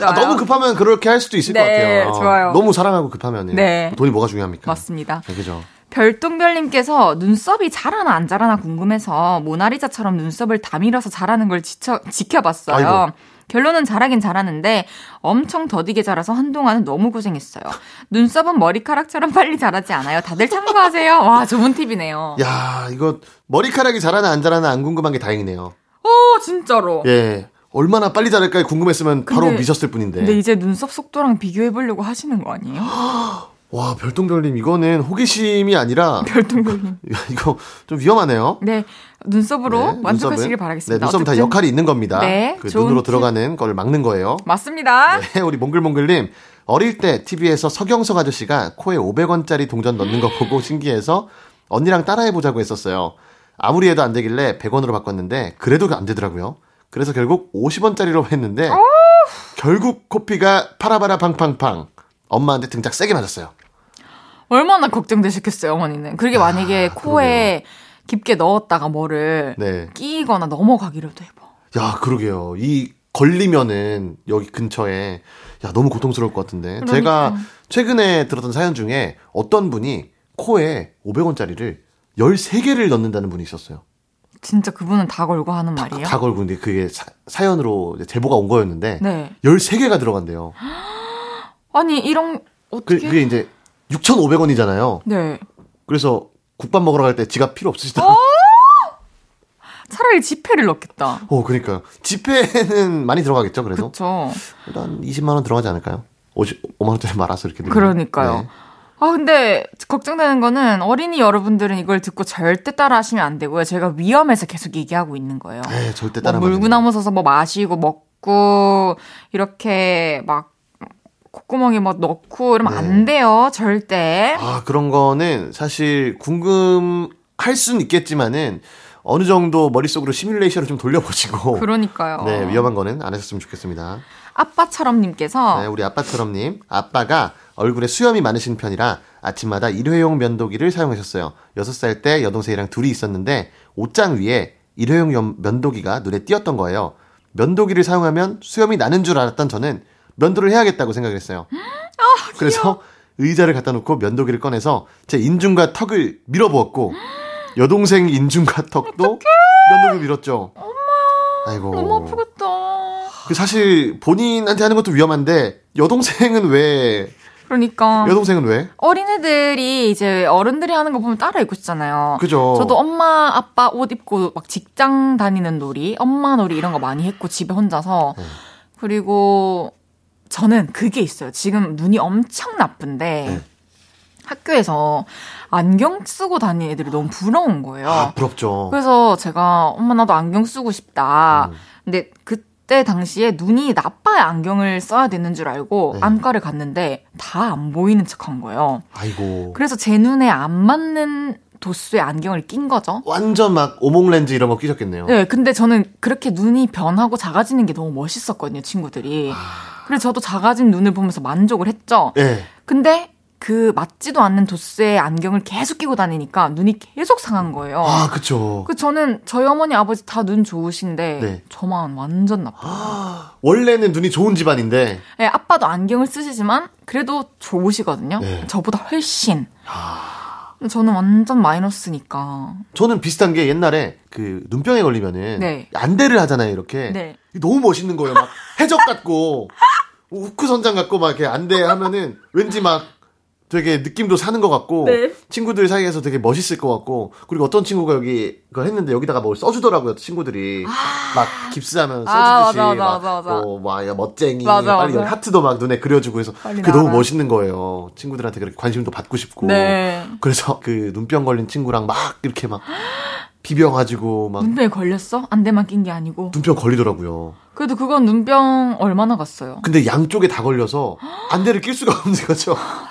아. 너무 급하면 그렇게 할 수도 있을 것 네, 같아요. 좋아요. 너무 사랑하고 급하면 네. 돈이 뭐가 중요합니까? 맞습니다. 네, 그죠. 별똥별님께서 눈썹이 자라나 안 자라나 궁금해서 모나리자처럼 눈썹을 다 밀어서 자라는 걸 지쳐, 지켜봤어요. 아이고. 결론은 자라긴 자라는데 엄청 더디게 자라서 한동안은 너무 고생했어요. 눈썹은 머리카락처럼 빨리 자라지 않아요. 다들 참고하세요. 와, 좋은 팁이네요. 야, 이거 머리카락이 자라나 안 자라나 안 궁금한 게 다행이네요. 오, 진짜로. 예. 얼마나 빨리 자랄까 궁금했으면 바로 근데- 미셨을 뿐인데. 근데 이제 눈썹 속도랑 비교해 보려고 하시는 거 아니에요? 와, 별똥별님 이거는 호기심이 아니라 별똥별님. 이거 좀 위험하네요. 네, 눈썹으로 네, 눈썹은- 바라겠습니다. 네, 눈썹은 다 어쨌든 역할이 있는 겁니다. 네, 그 눈으로 팁. 들어가는 걸 막는 거예요. 맞습니다. 네, 우리 몽글몽글님 어릴 때 TV에서 서경석 아저씨가 코에 500원짜리 동전 넣는 거 보고 신기해서 언니랑 따라해보자고 했었어요. 아무리 해도 안 되길래 100원으로 바꿨는데 그래도 안 되더라고요. 그래서 결국 50원짜리로 했는데 결국 코피가 파라바라 팡팡팡 엄마한테 등짝 세게 맞았어요. 얼마나 걱정되셨겠어요, 어머니는. 그게 만약에 코에 깊게 넣었다가 뭐를 아, 네. 끼거나 넘어가기라도 해봐. 야, 그러게요. 이 걸리면은 여기 근처에 야, 너무 고통스러울 것 같은데. 그러니까. 제가 최근에 들었던 사연 중에 어떤 분이 코에 500원짜리를 13개를 넣는다는 분이 있었어요. 진짜 그분은 다 걸고 하는 말이에요? 다 걸고 근데 그게 사, 연으로 제보가 온 거였는데 네. 13개가 들어간대요. 아니, 이런, 그, 어떻게. 그 게 이제 6,500원이잖아요. 네. 그래서 국밥 먹으러 갈 때 지갑 필요 없으시다. 차라리 지폐를 넣겠다. 어, 그러니까 지폐는 많이 들어가겠죠, 그래도. 그쵸. 한 20만 원 들어가지 않을까요? 50, 5만 원짜리 말아서 이렇게 넣으면. 그러니까요. 네. 아, 근데 걱정되는 거는 어린이 여러분들은 이걸 듣고 절대 따라 하시면 안 되고요. 제가 위험해서 계속 얘기하고 있는 거예요. 네, 절대 뭐 따라 물구나무 서서 뭐 마시고 먹고 이렇게 막 콧구멍에 뭐 넣고 이러면 네. 안 돼요. 절대. 아, 그런 거는 사실 궁금할 수는 있겠지만은 어느 정도 머릿속으로 시뮬레이션을 좀 돌려보시고 그러니까요. 네, 위험한 거는 안 하셨으면 좋겠습니다. 아빠처럼 님께서 네, 우리 아빠처럼님. 아빠가 얼굴에 수염이 많으신 편이라 아침마다 일회용 면도기를 사용하셨어요. 6살 때 여동생이랑 둘이 있었는데 옷장 위에 일회용 연- 면도기가 눈에 띄었던 거예요. 면도기를 사용하면 수염이 나는 줄 알았던 저는 면도를 해야겠다고 생각을 했어요. 그래서 의자를 갖다 놓고 면도기를 꺼내서 제 인중과 턱을 밀어부었고 여동생 인중과 턱도 면도기 밀었죠. 아이고. 너무 아프겠다. 그 사실 본인한테 하는 것도 위험한데 여동생은 왜 그러니까 여동생은 왜? 어린애들이 이제 어른들이 하는 거 보면 따라 입고 싶잖아요. 그죠. 저도 엄마 아빠 옷 입고 막 직장 다니는 놀이, 엄마 놀이 이런 거 많이 했고 집에 혼자서 네. 그리고 저는 그게 있어요. 지금 눈이 엄청 나쁜데 네. 학교에서 안경 쓰고 다니는 애들이 너무 부러운 거예요. 아, 부럽죠. 그래서 제가 엄마 나도 안경 쓰고 싶다. 음. 근데 그때 당시에 눈이 나빠야 안경을 써야 되는 줄 알고 네. 안과를 갔는데 다 안 보이는 척한 거예요. 아이고. 그래서 제 눈에 안 맞는 도수의 안경을 낀 거죠. 완전 막 오목 렌즈 이런 거 끼셨겠네요. 네, 근데 저는 그렇게 눈이 변하고 작아지는 게 너무 멋있었거든요, 친구들이. 그래서 저도 작아진 눈을 보면서 만족을 했죠. 예. 근데 그 맞지도 않는 도수의 안경을 계속 끼고 다니니까 눈이 계속 상한 거예요. 아, 그쵸. 그 저는 저희 어머니 아버지 다 눈 좋으신데 네. 저만 완전 나빠. 원래는 눈이 좋은 집안인데 네, 아빠도 안경을 쓰시지만 그래도 좋으시거든요. 네. 저보다 훨씬. 저는 완전 마이너스니까. 저는 비슷한 게 옛날에 그 눈병에 걸리면은 네. 안대를 하잖아요, 이렇게. 네. 너무 멋있는 거예요. 막 해적 같고 우크 선장 같고 막 이렇게 안대 하면은 왠지 막 되게 느낌도 사는 것 같고 네. 친구들 사이에서 되게 멋있을 것 같고 그리고 어떤 친구가 여기 그걸 했는데 여기다가 뭘 써주더라고요 친구들이 막 깁스하면 아, 써주듯이 맞아, 막 맞아, 맞아. 어, 막 멋쟁이 맞아, 빨리 맞아. 하트도 막 눈에 그려주고 해서 그게 너무 나와라. 멋있는 거예요 친구들한테 그렇게 관심도 받고 싶고 네. 그래서 그 눈병 걸린 친구랑 막 이렇게 막 비벼가지고 막 눈병에 걸렸어? 안대만 낀 게 아니고. 눈병 걸리더라고요. 그래도 그건 눈병 얼마나 갔어요? 근데 양쪽에 다 걸려서 안대를 낄 수가 없는 거죠.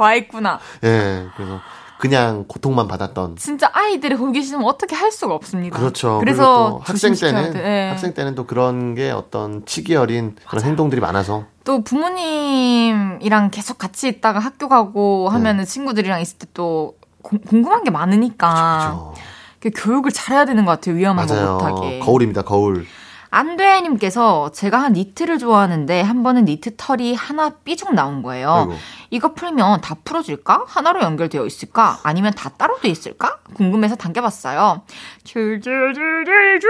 과했구나. 예, 그래서 그냥 고통만 받았던. 진짜 아이들의 호기심은 어떻게 할 수가 없습니다. 그렇죠. 그래서 학생 때는 돼. 예. 학생 때는 또 그런 게 어떤 치기 어린 그런 행동들이 많아서 또 부모님이랑 계속 같이 있다가 학교 가고 네. 하면은 친구들이랑 있을 때 또 궁금한 게 많으니까 그렇죠. 그 교육을 잘해야 되는 것 같아요. 위험한 거 맞아요. 못하게. 거울입니다. 거울. 안돼님께서 제가 한 니트를 좋아하는데 한 번은 니트 털이 하나 삐죽 나온 거예요. 아이고. 이거 풀면 다 풀어질까? 하나로 연결되어 있을까? 아니면 다 따로 돼 있을까? 궁금해서 당겨봤어요. 줄줄줄줄줄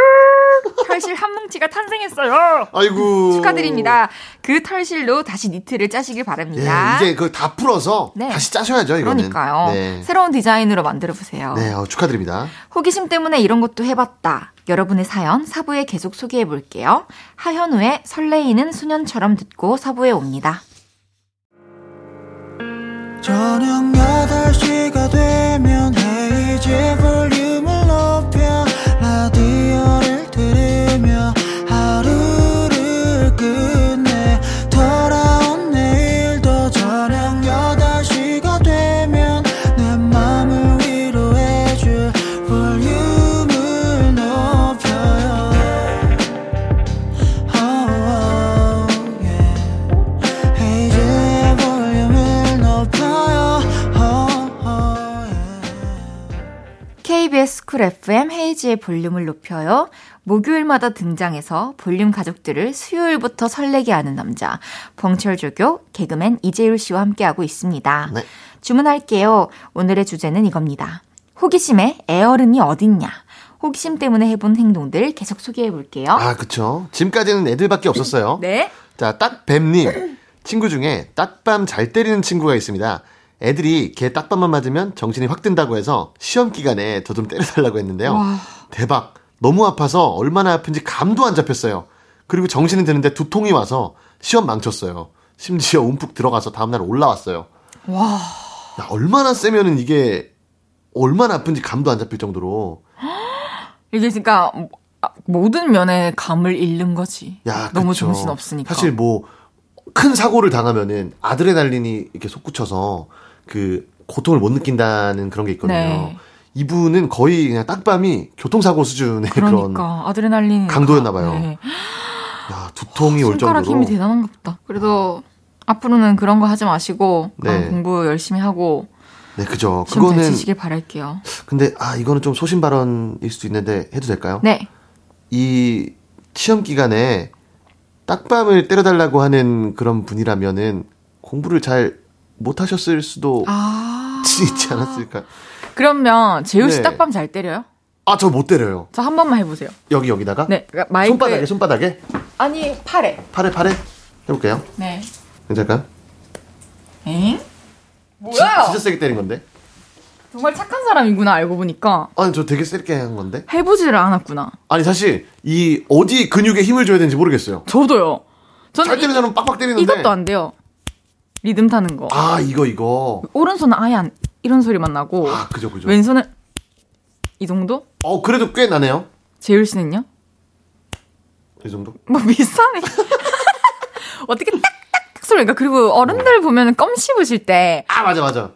털실 한 뭉치가 탄생했어요. 아이고. 축하드립니다. 그 털실로 다시 니트를 짜시길 예, 바랍니다. 이제 그걸 다 풀어서 네. 다시 짜셔야죠, 이거는. 그러니까요. 네. 새로운 디자인으로 만들어 보세요. 네, 어, 축하드립니다. 호기심 때문에 이런 것도 해봤다. 여러분의 사연 사부에 계속 소개해 볼게요. 하현우의 설레이는 소년처럼 듣고 사부에 옵니다. 저녁 8시가 되면 헤이즈 볼륨을 높여 Cool FM 헤이지의 볼륨을 높여요. 목요일마다 등장해서 볼륨 가족들을 수요일부터 설레게 하는 남자, 벙철조교 개그맨 이재율 씨와 함께하고 있습니다. 네. 주문할게요. 오늘의 주제는 이겁니다. 호기심에 애어른이 어딨냐? 호기심 때문에 해본 행동들 계속 소개해 볼게요. 아, 그쵸. 지금까지는 애들밖에 없었어요. 네. 자, 딱뱀님. 친구 중에 딱밤 잘 때리는 친구가 있습니다. 애들이 걔 딱밤만 맞으면 정신이 확 든다고 해서 시험 기간에 저 좀 때려달라고 했는데요. 대박. 너무 아파서 얼마나 아픈지 감도 안 잡혔어요. 그리고 정신이 드는데 두통이 와서 시험 망쳤어요. 심지어 움푹 들어가서 다음날 올라왔어요. 와. 야, 얼마나 세면은 이게 얼마나 아픈지 감도 안 잡힐 정도로. 이게 그러니까 모든 면에 감을 잃는 거지. 야, 너무 그쵸. 정신 없으니까. 사실 뭐 큰 사고를 당하면은 아드레날린이 이렇게 솟구쳐서 그 고통을 못 느낀다는 그런 게 있거든요. 네. 이분은 거의 그냥 딱밤이 교통사고 수준의 그런 그러니까 아드레날린 강도였나 봐요. 야, 두통이 올 손가락 정도로 힘이 대단한가 보다. 그래도 앞으로는 그런 거 하지 마시고 네. 공부 열심히 하고 네, 그죠. 그거는 치시길 바랄게요. 근데 아, 이거는 좀 소신 발언일 수도 있는데 해도 될까요? 네. 이 시험 기간에 딱밤을 때려달라고 하는 그런 분이라면은 공부를 잘 못 하셨을 수도 아. 있지 않았을까? 그러면 재우 씨 네. 딱밤 잘 때려요? 아, 저 못 때려요. 저 한 번만 해보세요. 여기 여기다가 네. 그러니까 마이크 손바닥에 손바닥에 아니 팔에. 팔에 팔에 해볼게요. 네. 괜찮을까요? 엥? 지- 뭐야? 진짜 세게 때린 건데. 정말 착한 사람이구나 알고 보니까 아니 저 되게 세게 한 건데. 해보지를 않았구나. 아니 사실 이 어디 근육에 힘을 줘야 되는지 모르겠어요. 저도요. 저는 잘 때리는 사람은 빡빡 때리는데. 이것도 안 돼요. 리듬 타는 거. 아, 이거, 이거. 오른손은 아예 안, 이런 소리만 나고, 아, 그죠, 그죠. 왼손은 이 정도? 어, 그래도 꽤 나네요. 재율 씨는요? 이 정도? 뭐 비슷하네. 어떻게 딱딱딱 소리가 그리고 어른들 보면 껌 씹으실 때 아, 맞아, 맞아.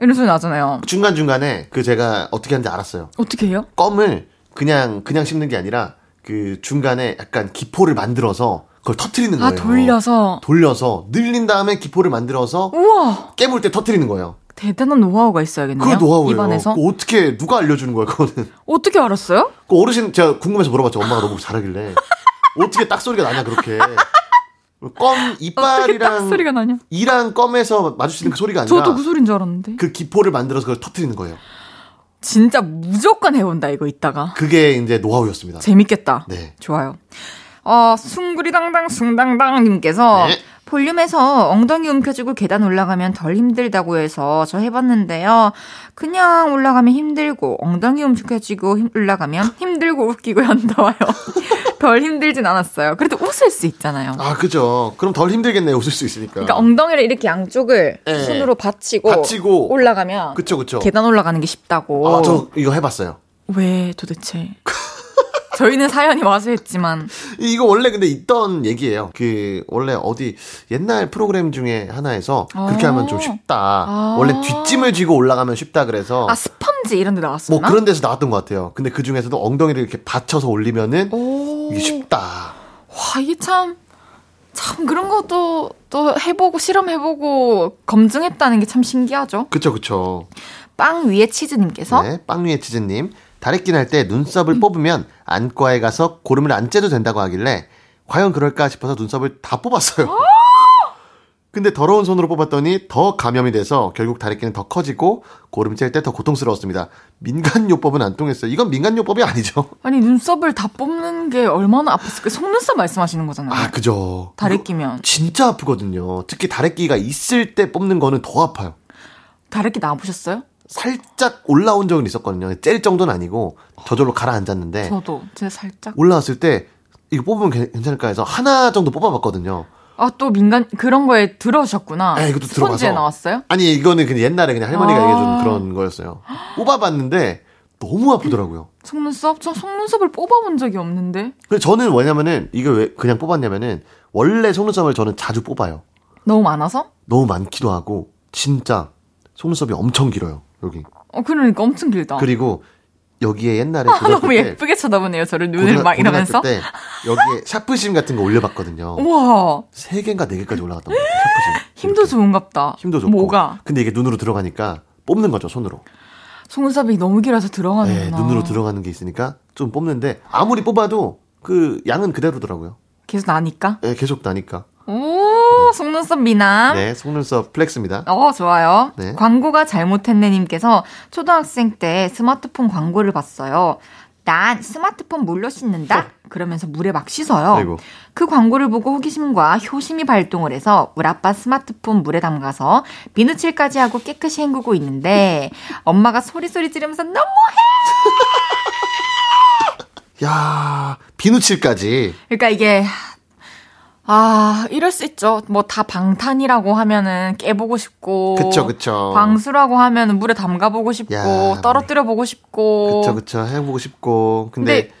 이런 소리 나잖아요. 중간중간에 그 제가 어떻게 하는지 알았어요. 어떻게 해요? 껌을 그냥, 그냥 씹는 게 아니라 그 중간에 약간 기포를 만들어서 그걸 터트리는 거예요. 아 돌려서 돌려서 늘린 다음에 기포를 만들어서 우와 깨물 때 터트리는 거예요. 대단한 노하우가 있어야겠네요. 그 노하우예요. 입안에서 어떻게 누가 알려주는 거야 그거는? 어떻게 알았어요? 그 어르신 제가 궁금해서 물어봤죠. 엄마가 너무 잘하길래 어떻게 딱 소리가 나냐 그렇게. 껌 이빨이랑 소리가 나냐? 이랑 껌에서 마주치는 그 소리가 아니라 저도 그 소린 줄 알았는데. 그 기포를 만들어서 그걸 터트리는 거예요. 진짜 무조건 해본다 이거 이따가. 그게 이제 노하우였습니다. 재밌겠다. 네. 좋아요. 어, 숭구리당당 숭당당님께서 네. 볼륨에서 엉덩이 움켜쥐고 계단 올라가면 덜 힘들다고 해서 저 해봤는데요. 그냥 올라가면 힘들고 엉덩이 움켜쥐고 힘- 올라가면 힘들고 웃기고 현더워요. 덜 힘들진 않았어요. 그래도 웃을 수 있잖아요. 아 그죠. 그럼 덜 힘들겠네요. 웃을 수 있으니까. 그러니까 엉덩이를 이렇게 양쪽을 네. 손으로 받치고, 받치고 올라가면 그쵸 그쵸. 계단 올라가는 게 쉽다고. 아 저 이거 해봤어요. 왜 도대체? 저희는 사연이 와서 했지만 이거 원래 근데 있던 얘기예요. 그 원래 어디 옛날 프로그램 중에 하나에서 그렇게 아. 하면 좀 쉽다. 아. 원래 뒷짐을 쥐고 올라가면 쉽다 그래서 아 스펀지 이런 데뭐 나왔었나? 그런 데서 나왔던 것 같아요. 근데 그 중에서도 엉덩이를 이렇게 받쳐서 올리면은 오. 이게 쉽다. 와 이게 참. 참 그런 것도 또 해보고 실험해보고 검증했다는 게 참 신기하죠. 그쵸 그쵸. 빵 위에 치즈님께서 네, 빵 위에 치즈님 다래끼 날 때 눈썹을 뽑으면 안과에 가서 고름을 안 째도 된다고 하길래 과연 그럴까 싶어서 눈썹을 다 뽑았어요. 근데 더러운 손으로 뽑았더니 더 감염이 돼서 결국 다래끼는 더 커지고 고름 짤때더 고통스러웠습니다. 민간요법은 안 통했어요. 이건 민간요법이 아니죠. 아니 눈썹을 다 뽑는 게 얼마나 아팠을까? 속눈썹 말씀하시는 거잖아요. 아 그죠. 다래 이거 끼면 진짜 아프거든요. 특히 다래끼가 있을 때 뽑는 거는 더 아파요. 다래끼 나보셨어요? 살짝 올라온 적은 있었거든요. 찔 정도는 아니고 저절로 가라앉았는데 저도 제 살짝 올라왔을 때 이거 뽑으면 괜- 괜찮을까 해서 하나 정도 뽑아봤거든요. 아 또 민간 그런 거에 들어오셨구나. 아, 이것도 들어가서. 나왔어요? 아니 이거는 그냥 옛날에 그냥 할머니가 아. 얘기해준 그런 거였어요. 뽑아봤는데 너무 아프더라고요. 속눈썹? 저 속눈썹을 뽑아본 적이 없는데 근데 저는 뭐냐면은 이거 왜 그냥 뽑았냐면은 원래 속눈썹을 저는 자주 뽑아요. 너무 많아서? 너무 많기도 하고 진짜 속눈썹이 엄청 길어요 여기. 어 그러니까 엄청 길다. 그리고 여기에 옛날에 아, 너무 때 예쁘게 쳐다보네요. 저를 눈을 고등학- 막 이러면서. 때 여기에 샤프심 같은 거 올려봤거든요. 우와 세 개인가 네 개까지 올라갔던 것 같아요. 샤프심. 힘도 좋은갑다. 힘도 좋고. 뭐가? 근데 이게 눈으로 들어가니까 뽑는 거죠 손으로. 속눈썹이 너무 길어서 네, 들어가는구나. 눈으로 들어가는 게 있으니까 좀 뽑는데 아무리 뽑아도 그 양은 그대로더라고요. 계속 나니까. 네, 계속 나니까. 오 속눈썹 미남. 네, 속눈썹 flex입니다. 어, 좋아요. 네. 광고가 잘못했네님께서 초등학생 때 스마트폰 광고를 봤어요. 난 스마트폰 물로 씻는다? 그러면서 물에 막 씻어요. 아이고. 그 광고를 보고 호기심과 효심이 발동을 해서 우리 아빠 스마트폰 물에 담가서 비누칠까지 하고 깨끗이 헹구고 있는데 엄마가 소리소리 지르면서 너무해! 야 비누칠까지. 그러니까 이게 아 이럴 수 있죠. 뭐 다 방탄이라고 하면은 깨보고 싶고, 그쵸, 그쵸. 방수라고 하면은 물에 담가보고 싶고, 야, 떨어뜨려 보고 싶고. 그쵸, 그쵸. 해보고 싶고. 근데, 근데-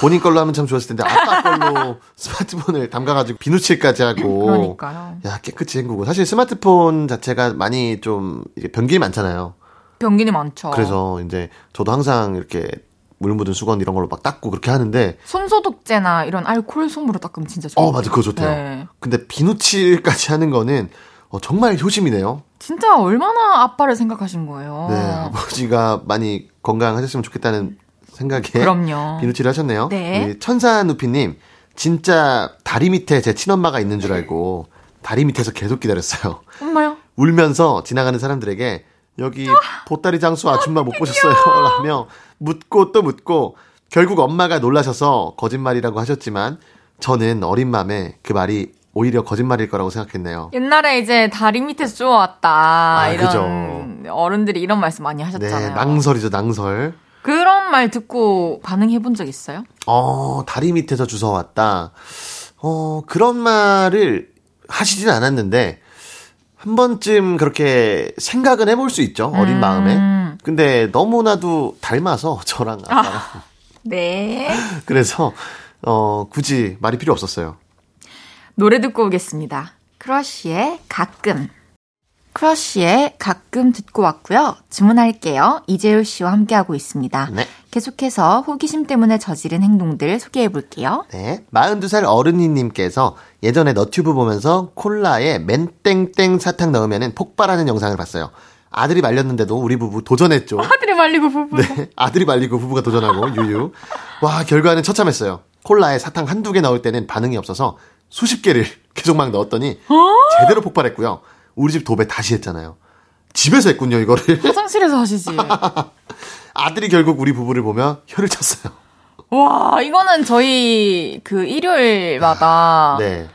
본인 걸로 하면 참 좋았을 텐데, 아빠 걸로 스마트폰을 담가가지고 비누칠까지 하고. 그러니까요. 야, 깨끗이 헹구고. 사실 스마트폰 자체가 많이 좀 변기이 많잖아요. 병균이 많죠. 그래서 이제 저도 항상 이렇게 물 묻은 수건 이런 걸로 막 닦고 그렇게 하는데, 손소독제나 이런 알코올 솜으로 닦으면 진짜 좋아요. 어, 맞아. 그거 좋대요. 네. 근데 비누칠까지 하는 거는 어, 정말 효심이네요. 진짜 얼마나 아빠를 생각하신 거예요. 네. 아버지가 많이 건강하셨으면 좋겠다는 생각에. 그럼요. 비누칠 하셨네요. 네. 우리 천사 누피님, 진짜 다리 밑에 제 친엄마가 있는 줄 알고 다리 밑에서 계속 기다렸어요. 정말요? 울면서 지나가는 사람들에게 여기 보따리 장수 아줌마 못 보셨어요? 라며 묻고 또 묻고 결국 엄마가 놀라셔서 거짓말이라고 하셨지만 저는 어린 마음에 그 말이 오히려 거짓말일 거라고 생각했네요. 옛날에 이제 다리 밑에서 쪼아왔다. 아, 이런 어른들이 이런 말씀 많이 네, 하셨잖아요. 낭설이죠, 낭설. 그런 말 듣고 반응해 본 적 있어요? 어, 다리 밑에서 주워왔다. 어, 그런 말을 하시진 않았는데, 한 번쯤 그렇게 생각은 해볼 수 있죠. 어린 음. 마음에. 근데 너무나도 닮아서 저랑 아빠랑. 네. 그래서 어 굳이 말이 필요 없었어요. 노래 듣고 오겠습니다. 크러쉬의 가끔. 크러쉬의 가끔 듣고 왔고요. 주문할게요. 이재율 씨와 함께하고 있습니다. 네. 계속해서 호기심 때문에 저지른 행동들 소개해 볼게요. 네. 42살 어른이님께서 예전에 너튜브 보면서 콜라에 맨땡땡 사탕 넣으면 폭발하는 영상을 봤어요. 아들이 말렸는데도 우리 부부 도전했죠. 아들이 말리고 부부. 네. 아들이 말리고 부부가 도전하고 유유. 와, 결과는 처참했어요. 콜라에 사탕 한두 개 넣을 때는 반응이 없어서 수십 개를 계속 막 넣었더니 제대로 폭발했고요. 우리 집 도배 다시 했잖아요. 집에서 했군요, 이거를. 화장실에서 하시지. 아들이 결국 우리 부부를 보며 혀를 쳤어요. 와, 이거는 저희 그 일요일마다 네.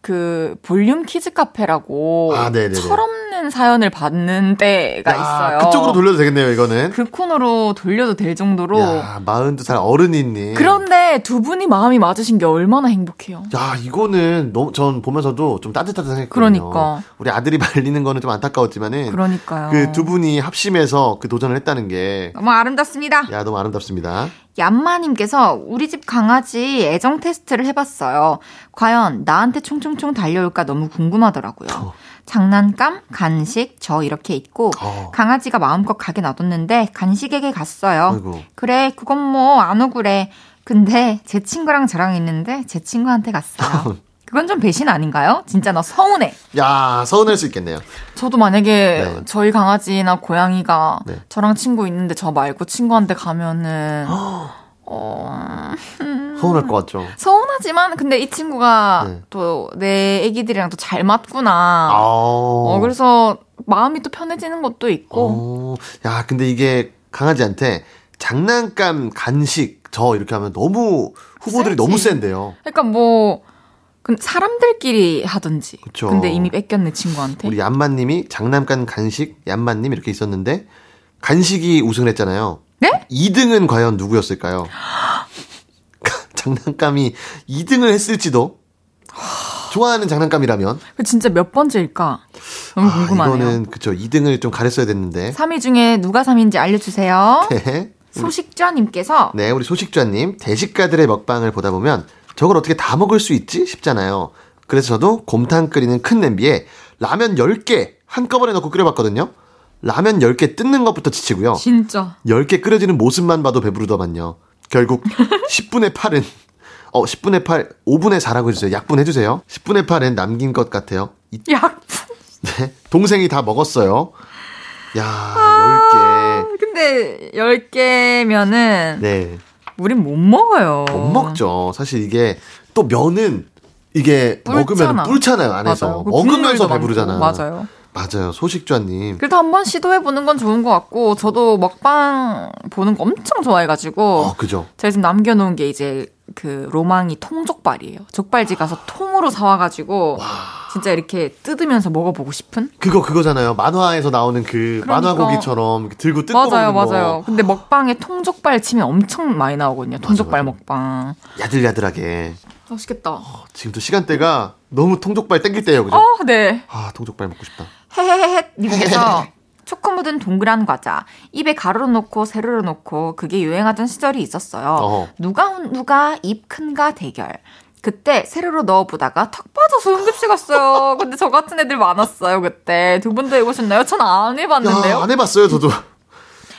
그 볼륨 키즈 카페라고 아, 네네네. 철없는 사연을 받는 때가 있어요. 그쪽으로 돌려도 되겠네요, 이거는. 그 코너로 돌려도 될 정도로. 야, 42살 어른이님. 그런데 두 분이 마음이 맞으신 게 얼마나 행복해요. 야, 이거는 너무 전 보면서도 좀 따뜻하다 생각했거든요. 그러니까. 우리 아들이 말리는 거는 좀 안타까웠지만은 그러니까요. 그 두 분이 합심해서 그 도전을 했다는 게 너무 아름답습니다. 야, 너무 아름답습니다. 얌마님께서 우리 집 강아지 애정 테스트를 해봤어요. 과연 나한테 총총총 달려올까 너무 궁금하더라고요. 장난감, 간식, 저 이렇게 있고 어. 강아지가 마음껏 가게 놔뒀는데 간식에게 갔어요. 아이고. 그래, 그건 뭐안 오그래. 근데 제 친구랑 저랑 있는데 제 친구한테 갔어요. 그건 좀 배신 아닌가요? 진짜 나 서운해. 야, 서운할 수 있겠네요. 저도 만약에 네. 저희 강아지나 고양이가 네. 저랑 친구 있는데 저 말고 친구한테 가면은 어, 서운할 것 같죠. 서운하지만 근데 이 친구가 네. 또내 애기들이랑 또 잘 맞구나. 아. 어, 그래서 마음이 또 편해지는 것도 있고. 어, 야, 근데 이게 강아지한테 장난감, 간식, 저 이렇게 하면 너무 후보들이 세지. 너무 센데요. 그러니까 뭐그 사람들끼리 하든지. 그쵸. 근데 이미 뺏겼네 친구한테. 우리 얌마님이 장난감, 간식, 얌마님 이렇게 있었는데 간식이 우승을 했잖아요. 네? 2등은 과연 누구였을까요? 장난감이 2등을 했을지도 좋아하는 장난감이라면 그 진짜 몇 번째일까? 너무 아, 궁금하네요. 이거는 그쵸 2등을 좀 가렸어야 됐는데 3위 중에 누가 3위인지 알려주세요. 네. 소식좌님께서 네, 우리 소식좌님, 대식가들의 먹방을 보다 보면 저걸 어떻게 다 먹을 수 있지? 싶잖아요. 그래서 저도 곰탕 끓이는 큰 냄비에 라면 10개 한꺼번에 넣고 끓여봤거든요. 라면 10개 뜯는 것부터 지치고요. 진짜 10개 끓여지는 모습만 봐도 배부르더만요. 결국 10분의 8은, 어, 10분의 8, 5분의 4라고 해주세요. 약분 해주세요. 10분의 8은 남긴 것 같아요. 이- 약. 네, 동생이 다 먹었어요. 야, 아, 근데 10개면은 10개. 네. 우린 못 먹어요. 못 먹죠. 사실 이게 또 면은 이게 먹으면 뿔잖아. 뿔잖아요 안에서 맞아요. 그 먹으면서 배부르잖아. 맞아요. 맞아요. 소식좌님. 그래도 한번 시도해보는 건 좋은 것 같고, 저도 먹방 보는 거 엄청 좋아해가지고, 어 그죠. 제가 지금 남겨놓은 게 이제 그 로망이 통족발이에요. 족발집 가서 통으로 사와가지고, 진짜 이렇게 뜯으면서 먹어보고 싶은? 그거 그거잖아요. 만화에서 나오는 그 그러니까. 만화 고기처럼 이렇게 들고 뜯고 맞아요, 먹는 거. 맞아요. 근데 먹방에 통족발 치면 엄청 많이 나오거든요. 통족발 맞아. 먹방. 야들야들하게. 맛있겠다. 지금도 시간대가 너무 통족발 땡길 때예요, 그죠? 어, 네. 아 통족발 먹고 싶다. 헤헤헤 님께서 초코 묻은 동그란 과자 입에 가루로 넣고 세로로 넣고 그게 유행하던 시절이 있었어요. 어허. 누가 누가 입 큰가 대결. 그때 세로로 넣어보다가 턱 빠져서 응급실 갔어요. 근데 저 같은 애들 많았어요 그때. 두 분도 해보셨나요? 전 안 해봤는데요. 야, 안 해봤어요, 저도.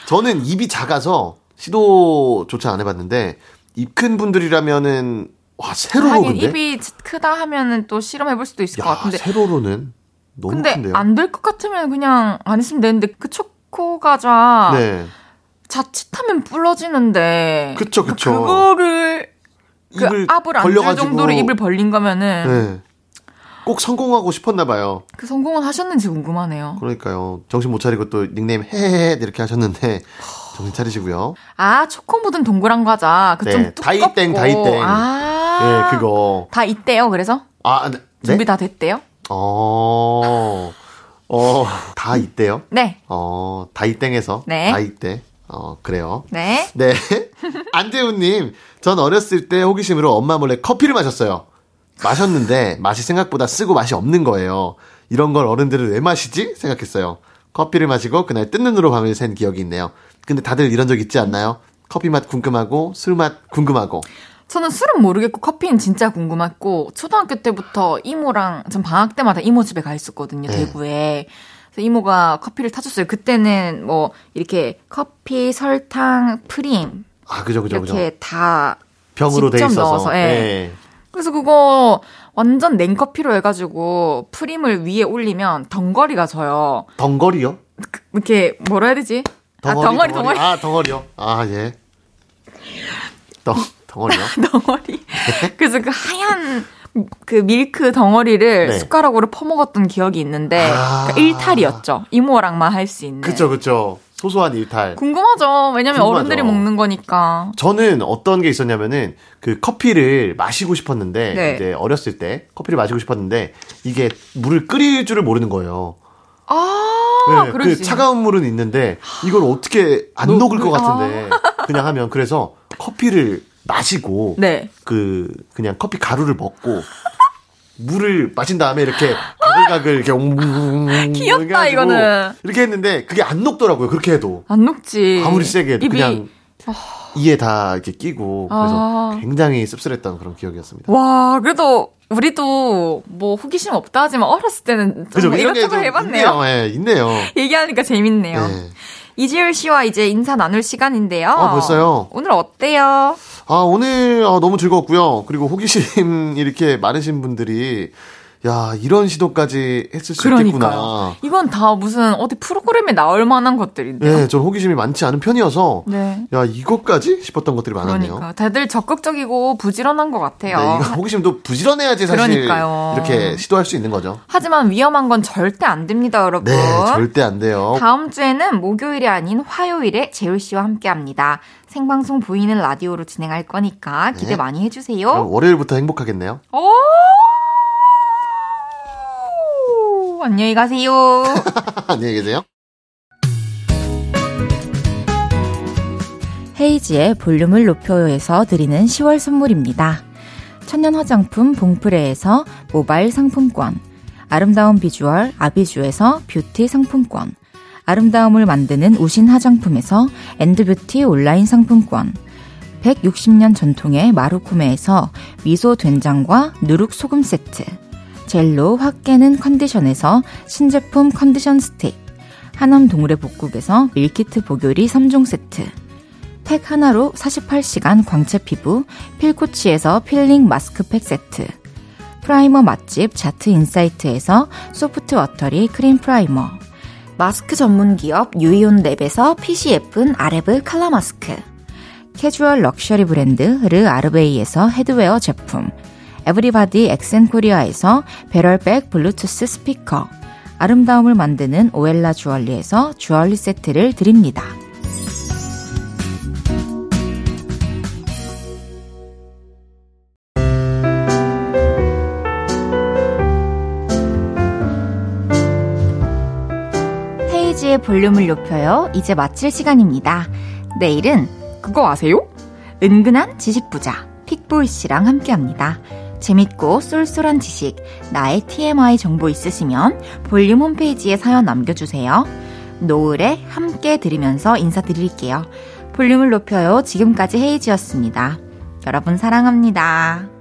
저는 입이 작아서 시도조차 안 해봤는데 입 큰 분들이라면은 와 세로로 하긴 근데. 입이 크다 하면은 또 실험해볼 수도 있을 것야 같은데. 세로로는 너무 근데 큰데요. 안 될 것 같으면 그냥 안 했으면 되는데 그 초코 과자 네. 자칫하면 부러지는데. 그쵸, 그쵸. 그거를 그 압을 안줄 벌려가지고. 정도로 입을 벌린 거면은 네. 꼭 성공하고 싶었나 봐요. 그 성공은 하셨는지 궁금하네요. 그러니까요. 정신 못 차리고 또 닉네임 헤헤헤 이렇게 하셨는데 정신 차리시고요. 아 초코 묻은 동그란 과자 그좀 네, 두껍고 다이땡, 다이땡. 아 예, 그거. 다 있대요. 그래서 아, 네. 준비 다 됐대요. 어. 어, 다 있대요. 네, 어, 다이땡에서 네. 다이때. 어, 그래요. 네. 네. 안재훈님, 전 어렸을 때 호기심으로 엄마 몰래 커피를 마셨어요. 마셨는데 맛이 생각보다 쓰고 맛이 없는 거예요. 이런 걸 어른들은 왜 마시지? 생각했어요. 커피를 마시고 그날 뜬 눈으로 밤을 샌 기억이 있네요. 근데 다들 이런 적 있지 않나요? 커피 맛 궁금하고 술 맛 궁금하고 저는 술은 모르겠고 커피는 진짜 궁금했고 초등학교 때부터 이모랑 전 방학 때마다 이모 집에 가 있었거든요 네. 대구에. 그래서 이모가 커피를 타줬어요. 그때는 뭐 이렇게 커피, 설탕, 프림 아 그죠 그죠 그죠 이렇게 다 병으로 돼 직접 있어서 넣어서, 예. 예. 그래서 그거 완전 냉커피로 해가지고 프림을 위에 올리면 덩거리가 져요. 덩거리요? 이렇게 뭐라 해야 되지? 아 덩어리 덩어리 아 덩어리요 아 예 덩 덩어리요 덩어리. 그래서 그 하얀 그 밀크 덩어리를 네. 숟가락으로 퍼먹었던 기억이 있는데 아. 그러니까 일탈이었죠. 이모랑만 할 수 있는. 그쵸 그쵸 소소한 일탈 궁금하죠. 왜냐면 궁금하죠. 어른들이 먹는 거니까. 저는 어떤 게 있었냐면은 그 커피를 마시고 싶었는데 네. 이제 어렸을 때 커피를 마시고 싶었는데 이게 물을 끓일 줄을 모르는 거예요. 아, 네, 그수 차가운 물은 있는데 이걸 어떻게 안 녹- 녹을 것 녹- 같은데 그냥 하면 그래서 커피를 마시고 네. 그 그냥 커피 가루를 먹고 물을 마신 다음에 이렇게 가글가글 이렇게 옹 귀엽다, 이거는. 이렇게 했는데 그게 안 녹더라고요. 그렇게 해도 안 녹지. 아무리 세게 해도 입이 그냥 이에 다 이렇게 끼고 그래서 아. 굉장히 씁쓸했던 그런 기억이었습니다. 와, 그래도 우리도 뭐 호기심 없다 하지만 어렸을 때는 이런 게 이것저것 좀 해봤네요. 있네요. 예, 있네요. 얘기하니까 재밌네요. 네. 이지율 씨와 이제 인사 나눌 시간인데요. 아, 벌써요? 오늘 어때요? 아, 오늘 어, 너무 즐거웠고요. 그리고 호기심 이렇게 많으신 분들이 야, 이런 시도까지 했을 수 그러니까요. 있겠구나. 이건 다 무슨 어디 프로그램에 나올 만한 것들인데요. 네, 전 호기심이 많지 않은 편이어서 네. 야, 이것까지 싶었던 것들이 많았네요. 그러니까 다들 적극적이고 부지런한 것 같아요. 네, 이거 호기심도 부지런해야지 사실 그러니까요. 이렇게 시도할 수 있는 거죠. 하지만 위험한 건 절대 안 됩니다, 여러분. 네, 절대 안 돼요. 다음 주에는 목요일이 아닌 화요일에 재울 씨와 함께 합니다. 생방송 보이는 라디오로 진행할 거니까 기대 네. 많이 해주세요. 월요일부터 행복하겠네요. 오! 안녕히 가세요. 안녕히 계세요. 헤이지의 볼륨을 높여요에서 드리는 10월 선물입니다. 천연 화장품 봉프레에서 모바일 상품권, 아름다운 비주얼 아비주에서 뷰티 상품권, 아름다움을 만드는 우신 화장품에서 엔드뷰티 온라인 상품권, 160년 전통의 마루코메에서 미소 된장과 누룩 소금 세트, 젤로 확 깨는 컨디션에서 신제품 컨디션 스틱, 하남 동물의 복국에서 밀키트 보교리 3종 세트, 팩 하나로 48시간 광채 피부 필코치에서 필링 마스크팩 세트 primer 맛집 자트 인사이트에서 soft watery cream primer 마스크 전문 기업 유이온 랩에서 핏이 예쁜 아레브 칼라 마스크 캐주얼 럭셔리 브랜드 르 아르베이에서 headwear 제품 에브리바디 엑센코리아에서 barrel bag 블루투스 스피커 아름다움을 만드는 오엘라 주얼리에서 주얼리 세트를 드립니다. 헤이지의 볼륨을 높여요. 이제 마칠 시간입니다. 내일은 그거 아세요? 은근한 지식부자 픽보이 씨랑 함께 합니다. 재밌고 쏠쏠한 지식, 나의 TMI 정보 있으시면 볼륨 홈페이지에 사연 남겨주세요. 노을에 함께 들으면서 인사드릴게요. 볼륨을 높여요. 지금까지 헤이지였습니다. 여러분 사랑합니다.